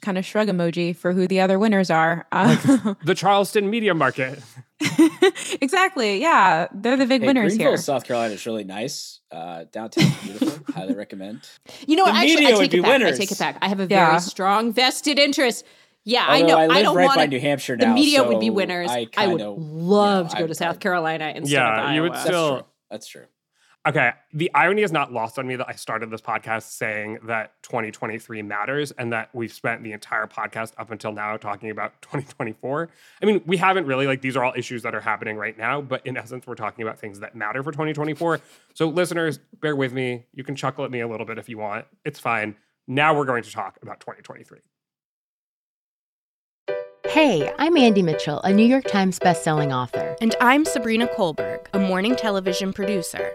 kind of shrug emoji for who the other winners are. Uh, the Charleston media market. exactly. Yeah, they're the big Hey, winners Greenville, here. South Carolina is really nice. Uh, downtown, beautiful. Highly recommend. You know what? The Actually, media I would take be it back. I take it back. I have a Yeah. very strong vested interest. Yeah, I know. I live don't right want by New Hampshire now. The now, media would be so winners. I I, would love you to go I- to South I- Carolina instead Yeah, of you would Iowa. That's Still- true. That's true. Okay, the irony is not lost on me that I started this podcast saying that 2023 matters and that we've spent the entire podcast up until now talking about 2024. I mean, we haven't really, like, these are all issues that are happening right now, but in essence, we're talking about things that matter for 2024. So, listeners, bear with me. You can chuckle at me a little bit if you want. It's fine. Now we're going to talk about 2023. Hey, I'm Andy Mitchell, a New York Times bestselling author. And I'm Sabrina Kohlberg, a morning television producer.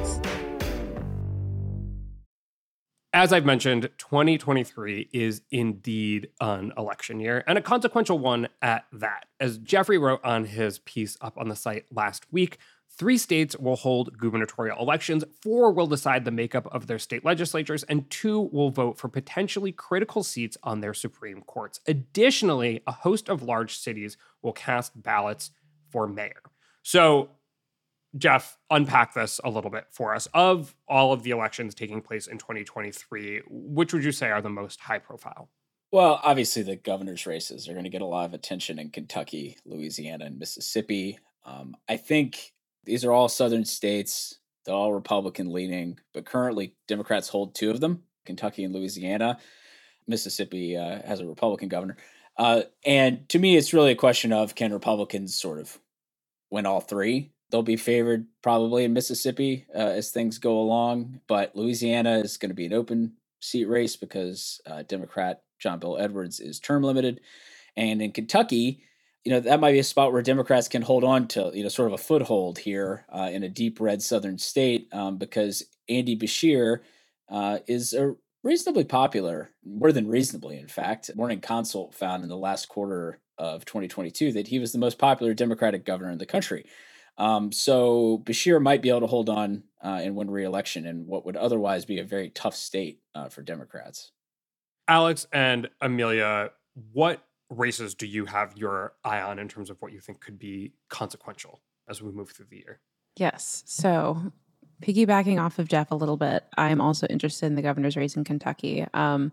As I've mentioned, 2023 is indeed an election year and a consequential one at that. As Geoffrey wrote on his piece up on the site last week, three states will hold gubernatorial elections, four will decide the makeup of their state legislatures, and two will vote for potentially critical seats on their Supreme Courts. Additionally, a host of large cities will cast ballots for mayor. So, Jeff, unpack this a little bit for us. Of all of the elections taking place in 2023, which would you say are the most high profile? Well, obviously, the governor's races are going to get a lot of attention in Kentucky, Louisiana, and Mississippi. Um, I think these are all southern states. They're all Republican leaning, but currently, Democrats hold two of them Kentucky and Louisiana. Mississippi uh, has a Republican governor. Uh, and to me, it's really a question of can Republicans sort of win all three? They'll be favored probably in Mississippi uh, as things go along, but Louisiana is going to be an open seat race because uh, Democrat John Bel Edwards is term limited. And in Kentucky, you know, that might be a spot where Democrats can hold on to, you know, sort of a foothold here uh, in a deep red southern state um, because Andy Beshear uh, is a reasonably popular, more than reasonably, in fact. Morning Consult found in the last quarter of 2022 that he was the most popular Democratic governor in the country. Um, so Beshear might be able to hold on uh, and win re-election in what would otherwise be a very tough state uh, for Democrats. Alex and Amelia, what races do you have your eye on in terms of what you think could be consequential as we move through the year? Yes. So, piggybacking off of Jeff a little bit, I'm also interested in the governor's race in Kentucky. Um,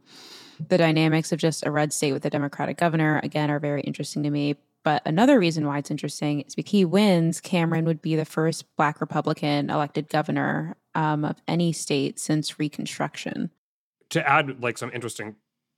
the dynamics of just a red state with a Democratic governor, again, are very interesting to me. But another reason why it's interesting is because he wins, Cameron would be the first Black Republican elected governor um, of any state since Reconstruction. To add like some interesting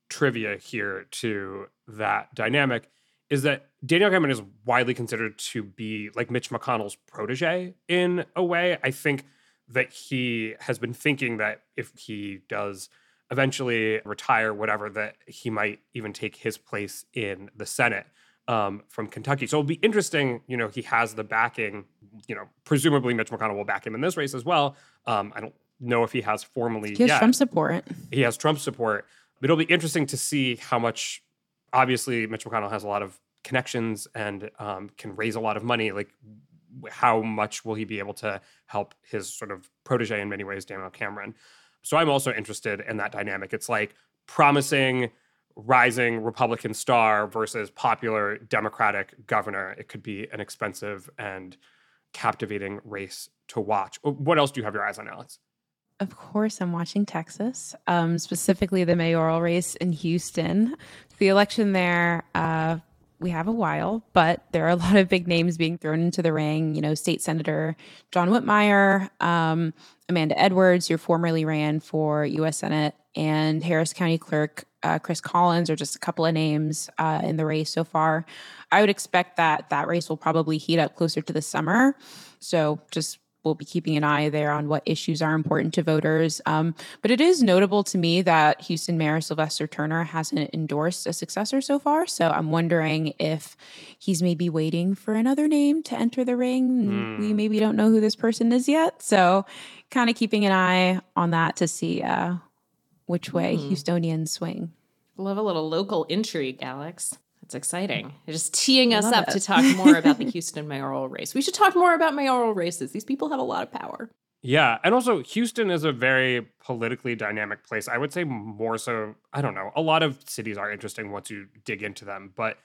trivia here to that dynamic is that Daniel Cameron is widely considered to be like Mitch McConnell's protege in a way. I think that he has been thinking that if he does eventually retire, whatever, that he might even take his place in the Senate um, from Kentucky. So it'll be interesting. You know, he has the backing. You know, presumably Mitch McConnell will back him in this race as well. Um, I don't know if he has formally He has yet. Trump support. He has Trump support. But it'll be interesting to see how much. Obviously, Mitch McConnell has a lot of connections and um, can raise a lot of money. Like, how much will he be able to help his sort of protege in many ways, Daniel Cameron? So I'm also interested in that dynamic. It's like promising rising Republican star versus popular Democratic governor. It could be an expensive and captivating race to watch. What else do you have your eyes on, Alex? Of course, I'm watching Texas, um, specifically the mayoral race in Houston. The election there, uh, we have a while, but there are a lot of big names being thrown into the ring. You know, State Senator John Whitmire, um, Amanda Edwards, who formerly ran for U.S. Senate, and Harris County Clerk uh, Chris Hollins are just a couple of names uh, in the race so far. I would expect that that race will probably heat up closer to the summer. So just we'll be keeping an eye there on what issues are important to voters. Um, but it is notable to me that Houston Mayor Sylvester Turner hasn't endorsed a successor so far. So I'm wondering if he's maybe waiting for another name to enter the ring. Mm. We maybe don't know who this person is yet. So kind of keeping an eye on that to see uh, which way mm. Houstonians swing. Love a little local intrigue, Alex. It's exciting. You're just teeing us up it. to talk more about the Houston mayoral race. We should talk more about mayoral races. These people have a lot of power. Yeah. And also, Houston is a very politically dynamic place. I would say more so, I don't know, a lot of cities are interesting once you dig into them, but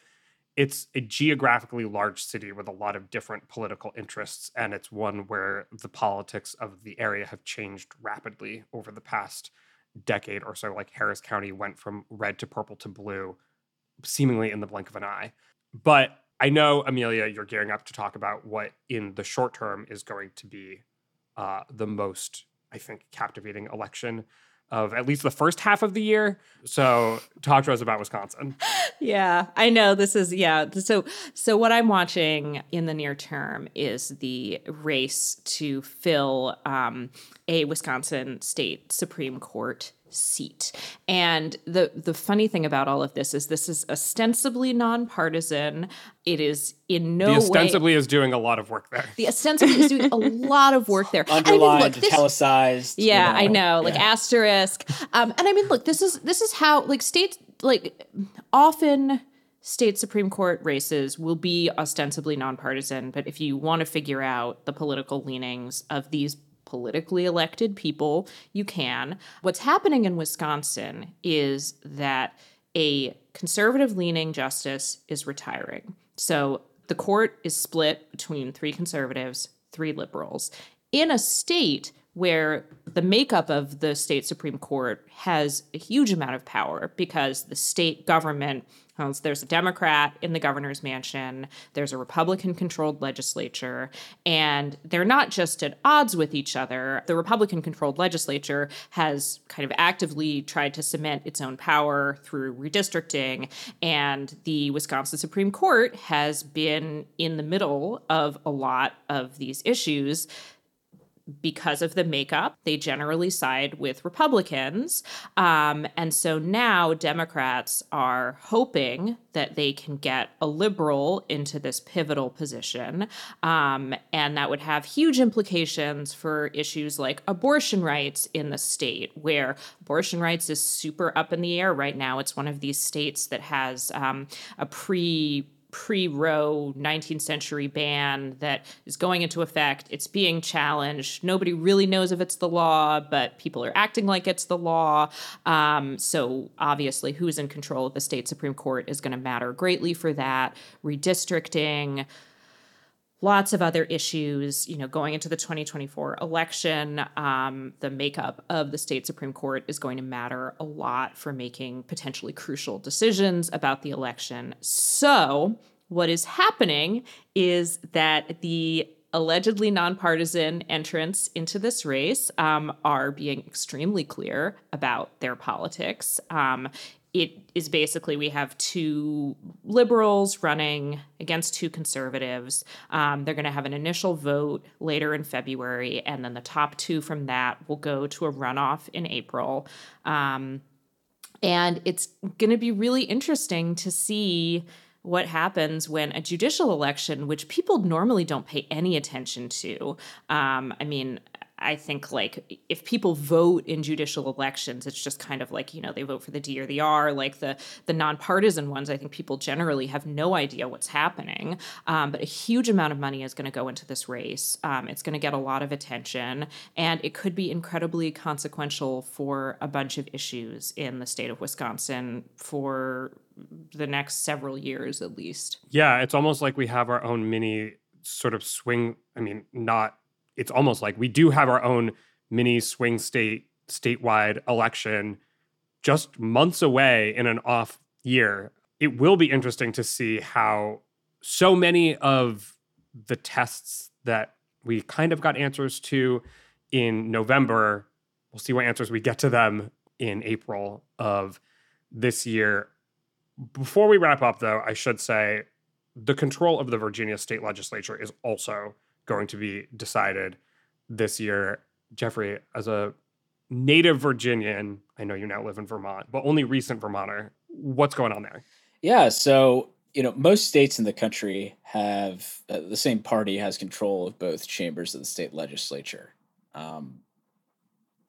it's a geographically large city with a lot of different political interests. And it's one where the politics of the area have changed rapidly over the past decade or so. Like Harris County went from red to purple to blue seemingly in the blink of an eye. But I know, Amelia, you're gearing up to talk about what in the short term is going to be uh, the most, I think, captivating election of at least the first half of the year. So talk to us about Wisconsin. yeah, I know this is yeah. So so what I'm watching in the near term is the race to fill um, a Wisconsin state Supreme Court seat. And the the funny thing about all of this is this is ostensibly nonpartisan. It is in no the ostensibly way, is doing a lot of work there. The ostensibly is doing a lot of work there. Underlined, I mean, look, this, italicized. Yeah, you know, I know, like yeah. asterisk. Um, and I mean, look, this is this is how like states like often state Supreme Court races will be ostensibly nonpartisan, but if you want to figure out the political leanings of these politically elected people, you can. What's happening in Wisconsin is that a conservative leaning justice is retiring. So the court is split between three conservatives, three liberals. In a state where the makeup of the state Supreme Court has a huge amount of power because the state government there's a Democrat in the governor's mansion, there's a Republican controlled legislature, and they're not just at odds with each other. The Republican controlled legislature has kind of actively tried to cement its own power through redistricting, and the Wisconsin Supreme Court has been in the middle of a lot of these issues because of the makeup, they generally side with Republicans. Um, and so now Democrats are hoping that they can get a liberal into this pivotal position. Um, and that would have huge implications for issues like abortion rights in the state, where abortion rights is super up in the air right now. It's one of these states that has um, a pre pre Roe 19th century ban that is going into effect. It's being challenged. Nobody really knows if it's the law, but people are acting like it's the law. Um, so, obviously, who's in control of the state Supreme Court is going to matter greatly for that. Redistricting, lots of other issues, you know, going into the 2024 election, um, the makeup of the state Supreme Court is going to matter a lot for making potentially crucial decisions about the election. So, what is happening is that the allegedly nonpartisan entrants into this race um, are being extremely clear about their politics. Um, it is basically we have two liberals running against two conservatives. Um, they're going to have an initial vote later in February, and then the top two from that will go to a runoff in April. Um, and it's going to be really interesting to see what happens when a judicial election, which people normally don't pay any attention to. Um, I mean, I think like if people vote in judicial elections, it's just kind of like you know they vote for the D or the R. Like the the nonpartisan ones, I think people generally have no idea what's happening. Um, but a huge amount of money is going to go into this race. Um, it's going to get a lot of attention, and it could be incredibly consequential for a bunch of issues in the state of Wisconsin for the next several years at least. Yeah, it's almost like we have our own mini sort of swing. I mean, not it's almost like we do have our own mini swing state statewide election just months away in an off year. It will be interesting to see how so many of the tests that we kind of got answers to in November, we'll see what answers we get to them in April of this year. Before we wrap up, though, I should say the control of the Virginia state legislature is also going to be decided this year. Geoffrey, as a native Virginian, I know you now live in Vermont, but only recent Vermonter. What's going on there? Yeah, so you know, most states in the country have uh, the same party has control of both chambers of the state legislature. Um,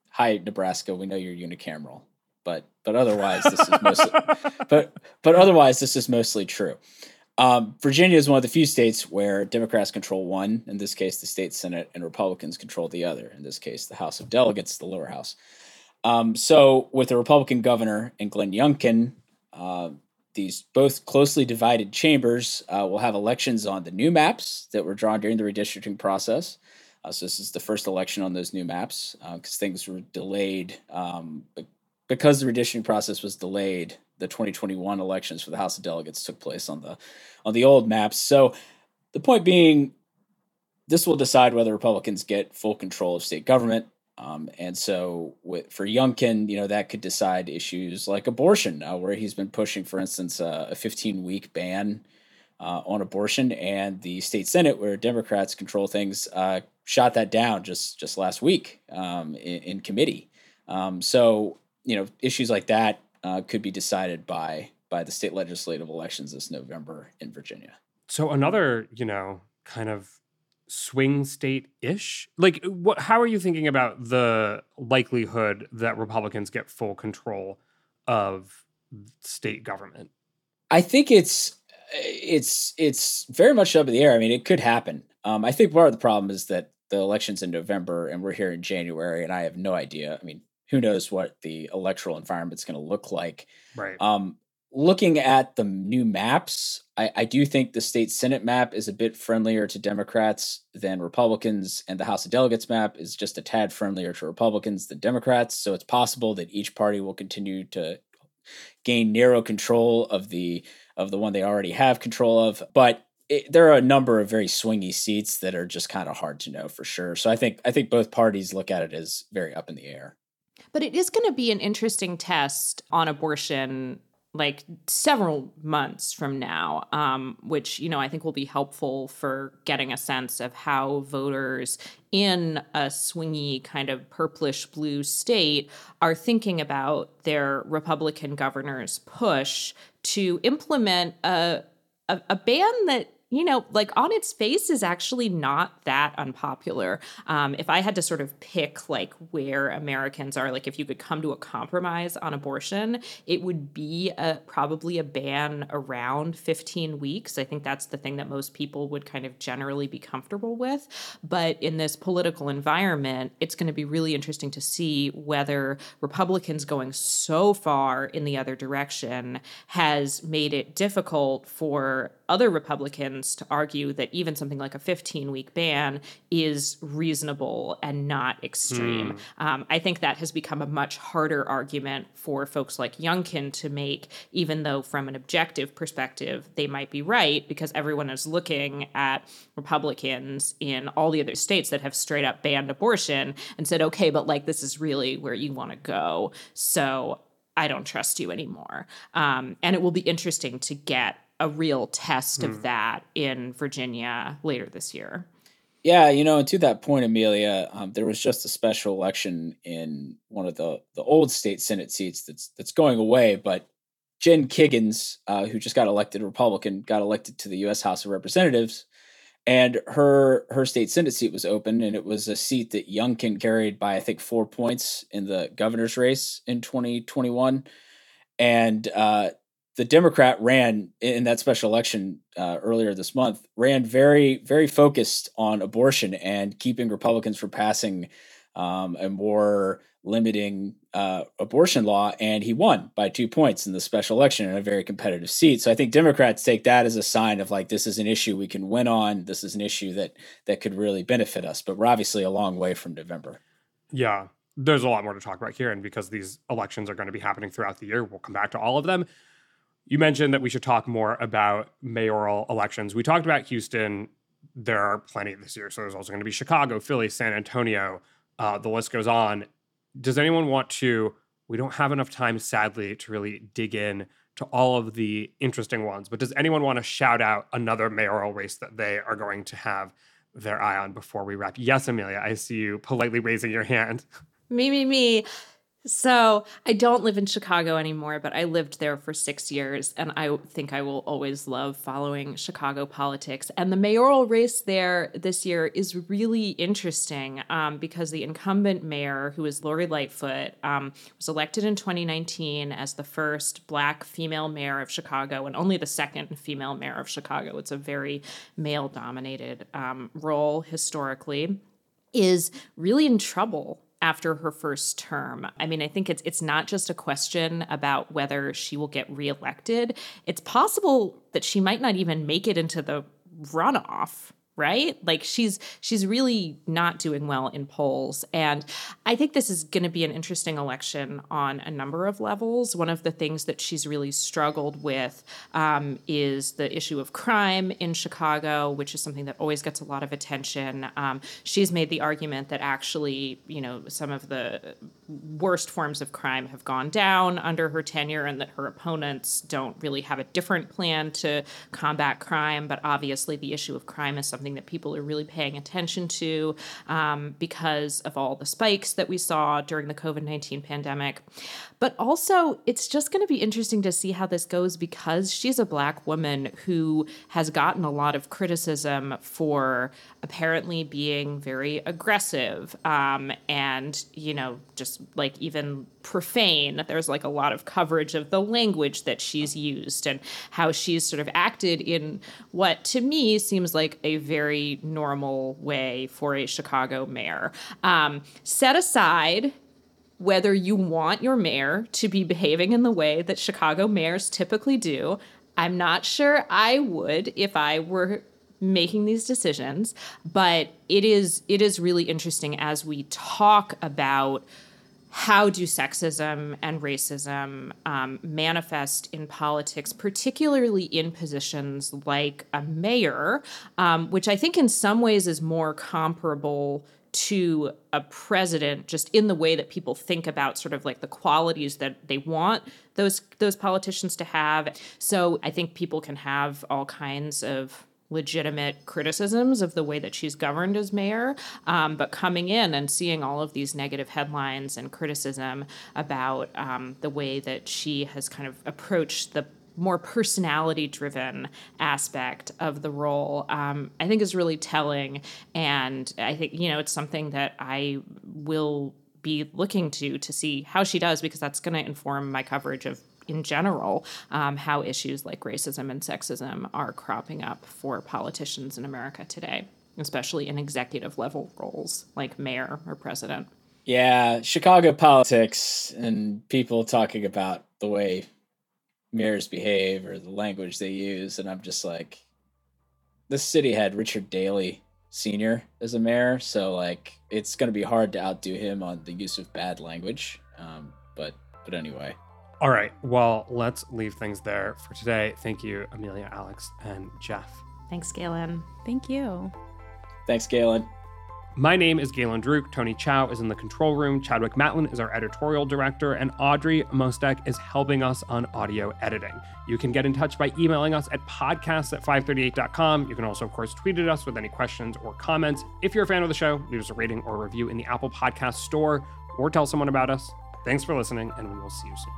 hi, Nebraska, we know you're unicameral, but but otherwise this is mostly but but otherwise this is mostly true. Um, Virginia is one of the few states where Democrats control one, in this case, the state Senate, and Republicans control the other, in this case, the House of Delegates, the lower house. Um, so, with a Republican governor and Glenn Youngkin, uh, these both closely divided chambers uh, will have elections on the new maps that were drawn during the redistricting process. Uh, so, this is the first election on those new maps because uh, things were delayed. Um, because the redistricting process was delayed, the 2021 elections for the House of Delegates took place on the on the old maps. So the point being, this will decide whether Republicans get full control of state government. Um, and so, with, for Youngkin, you know that could decide issues like abortion, uh, where he's been pushing, for instance, uh, a 15 week ban uh, on abortion, and the state senate, where Democrats control things, uh, shot that down just just last week um, in, in, committee. Um, so, you know, issues like that uh, could be decided by by the state legislative elections this November in Virginia. So another, you know, kind of swing state ish. Like, what? How are you thinking about the likelihood that Republicans get full control of state government? I think it's it's it's very much up in the air. I mean, it could happen. Um, I think part of the problem is that the election's in November and we're here in January, and I have no idea. I mean, who knows what the electoral environment's going to look like. Right. Um, looking at the new maps, I, I, do think the state Senate map is a bit friendlier to Democrats than Republicans, and the House of Delegates map is just a tad friendlier to Republicans than Democrats. So it's possible that each party will continue to gain narrow control of the of the one they already have control of, but. It, there are a number of very swingy seats that are just kind of hard to know for sure. So I think I think both parties look at it as very up in the air. But it is going to be an interesting test on abortion like several months from now, um, which, you know, I think will be helpful for getting a sense of how voters in a swingy kind of purplish blue state are thinking about their Republican governor's push to implement a, a, a ban that you know, like on its face is actually not that unpopular. Um, if I had to sort of pick like where Americans are, like if you could come to a compromise on abortion, it would be a, probably a ban around 15 weeks. I think that's the thing that most people would kind of generally be comfortable with. But in this political environment, it's going to be really interesting to see whether Republicans going so far in the other direction has made it difficult for other Republicans to argue that even something like a 15 week ban is reasonable and not extreme. Mm. Um, I think that has become a much harder argument for folks like Youngkin to make, even though from an objective perspective, they might be right because everyone is looking at Republicans in all the other states that have straight up banned abortion and said, okay, but like this is really where you want to go. So I don't trust you anymore. Um, and it will be interesting to get a real test of hmm. that in Virginia later this year. Yeah, you know, and to that point, Amelia, um, there was just a special election in one of the the old state senate seats that's that's going away. But Jen Kiggans, uh, who just got elected Republican, got elected to the U.S. House of Representatives, and her her state senate seat was open, and it was a seat that Youngkin carried by I think four points in the governor's race in 2021, and uh, the Democrat ran in that special election uh, earlier this month, ran very, very focused on abortion and keeping Republicans from passing um, a more limiting uh, abortion law. And he won by two points in the special election in a very competitive seat. So I think Democrats take that as a sign of like, this is an issue we can win on. This is an issue that that could really benefit us. But we're obviously a long way from November. Yeah. There's a lot more to talk about here. And because these elections are going to be happening throughout the year, we'll come back to all of them. You mentioned that we should talk more about mayoral elections. We talked about Houston. There are plenty this year. So there's also going to be Chicago, Philly, San Antonio. Uh, the list goes on. Does anyone want to? We don't have enough time, sadly, to really dig in to all of the interesting ones. But does anyone want to shout out another mayoral race that they are going to have their eye on before we wrap? Yes, Amelia, I see you politely raising your hand. Me, me, me. So I don't live in Chicago anymore, but I lived there for six years, and I think I will always love following Chicago politics. And the mayoral race there this year is really interesting um, because the incumbent mayor, who is Lori Lightfoot, um, was elected in 2019 as the first Black female mayor of Chicago and only the second female mayor of Chicago. It's a very male-dominated um, role historically. Is really in trouble after her first term. I mean, I think it's it's not just a question about whether she will get reelected. It's possible that she might not even make it into the runoff right? Like she's she's really not doing well in polls. And i think this is going to be an interesting election on a number of levels. One of the things that she's really struggled with um, is the issue of crime in chicago which is something that always gets a lot of attention. Um, she's made the argument that actually you know some of the worst forms of crime have gone down under her tenure and that her opponents don't really have a different plan to combat crime. But obviously the issue of crime is something something that people are really paying attention to um, because of all the spikes that we saw during the COVID 19 pandemic. But also, it's just going to be interesting to see how this goes because she's a Black woman who has gotten a lot of criticism for apparently being very aggressive um, and, you know, just like even profane. There's like a lot of coverage of the language that she's used and how she's sort of acted in what to me seems like a very normal way for a Chicago mayor. Um, set aside whether you want your mayor to be behaving in the way that Chicago mayors typically do. I'm not sure I would if I were making these decisions, but it is it is really interesting as we talk about how do sexism and racism um, manifest in politics, particularly in positions like a mayor, um, which I think in some ways is more comparable to a president just in the way that people think about sort of like the qualities that they want those those politicians to have. So i think people can have all kinds of legitimate criticisms of the way that she's governed as mayor um, but coming in and seeing all of these negative headlines and criticism about um, the way that she has kind of approached the more personality driven aspect of the role, um, I think is really telling. And I think, you know, it's something that I will be looking to to see how she does because that's going to inform my coverage of in general um, how issues like racism and sexism are cropping up for politicians in America today, especially in executive level roles like mayor or president. Yeah, Chicago politics and people talking about the way mayors behave or the language they use, and I'm just like, this city had Richard Daley Senior as a mayor, so like it's gonna be hard to outdo him on the use of bad language. Um, but but anyway. All right. Well, let's leave things there for today. Thank you, Amelia, Alex, and Jeff. Thanks, Galen. Thank you. Thanks, Galen. My name is Galen Druke. Tony Chow is in the control room. Chadwick Matlin is our editorial director, and Audrey Mostek is helping us on audio editing. You can get in touch by emailing us at podcasts at 538.com. You can also, of course, tweet at us with any questions or comments. If you're a fan of the show, leave us a rating or review in the Apple Podcast Store or tell someone about us. Thanks for listening, and we will see you soon.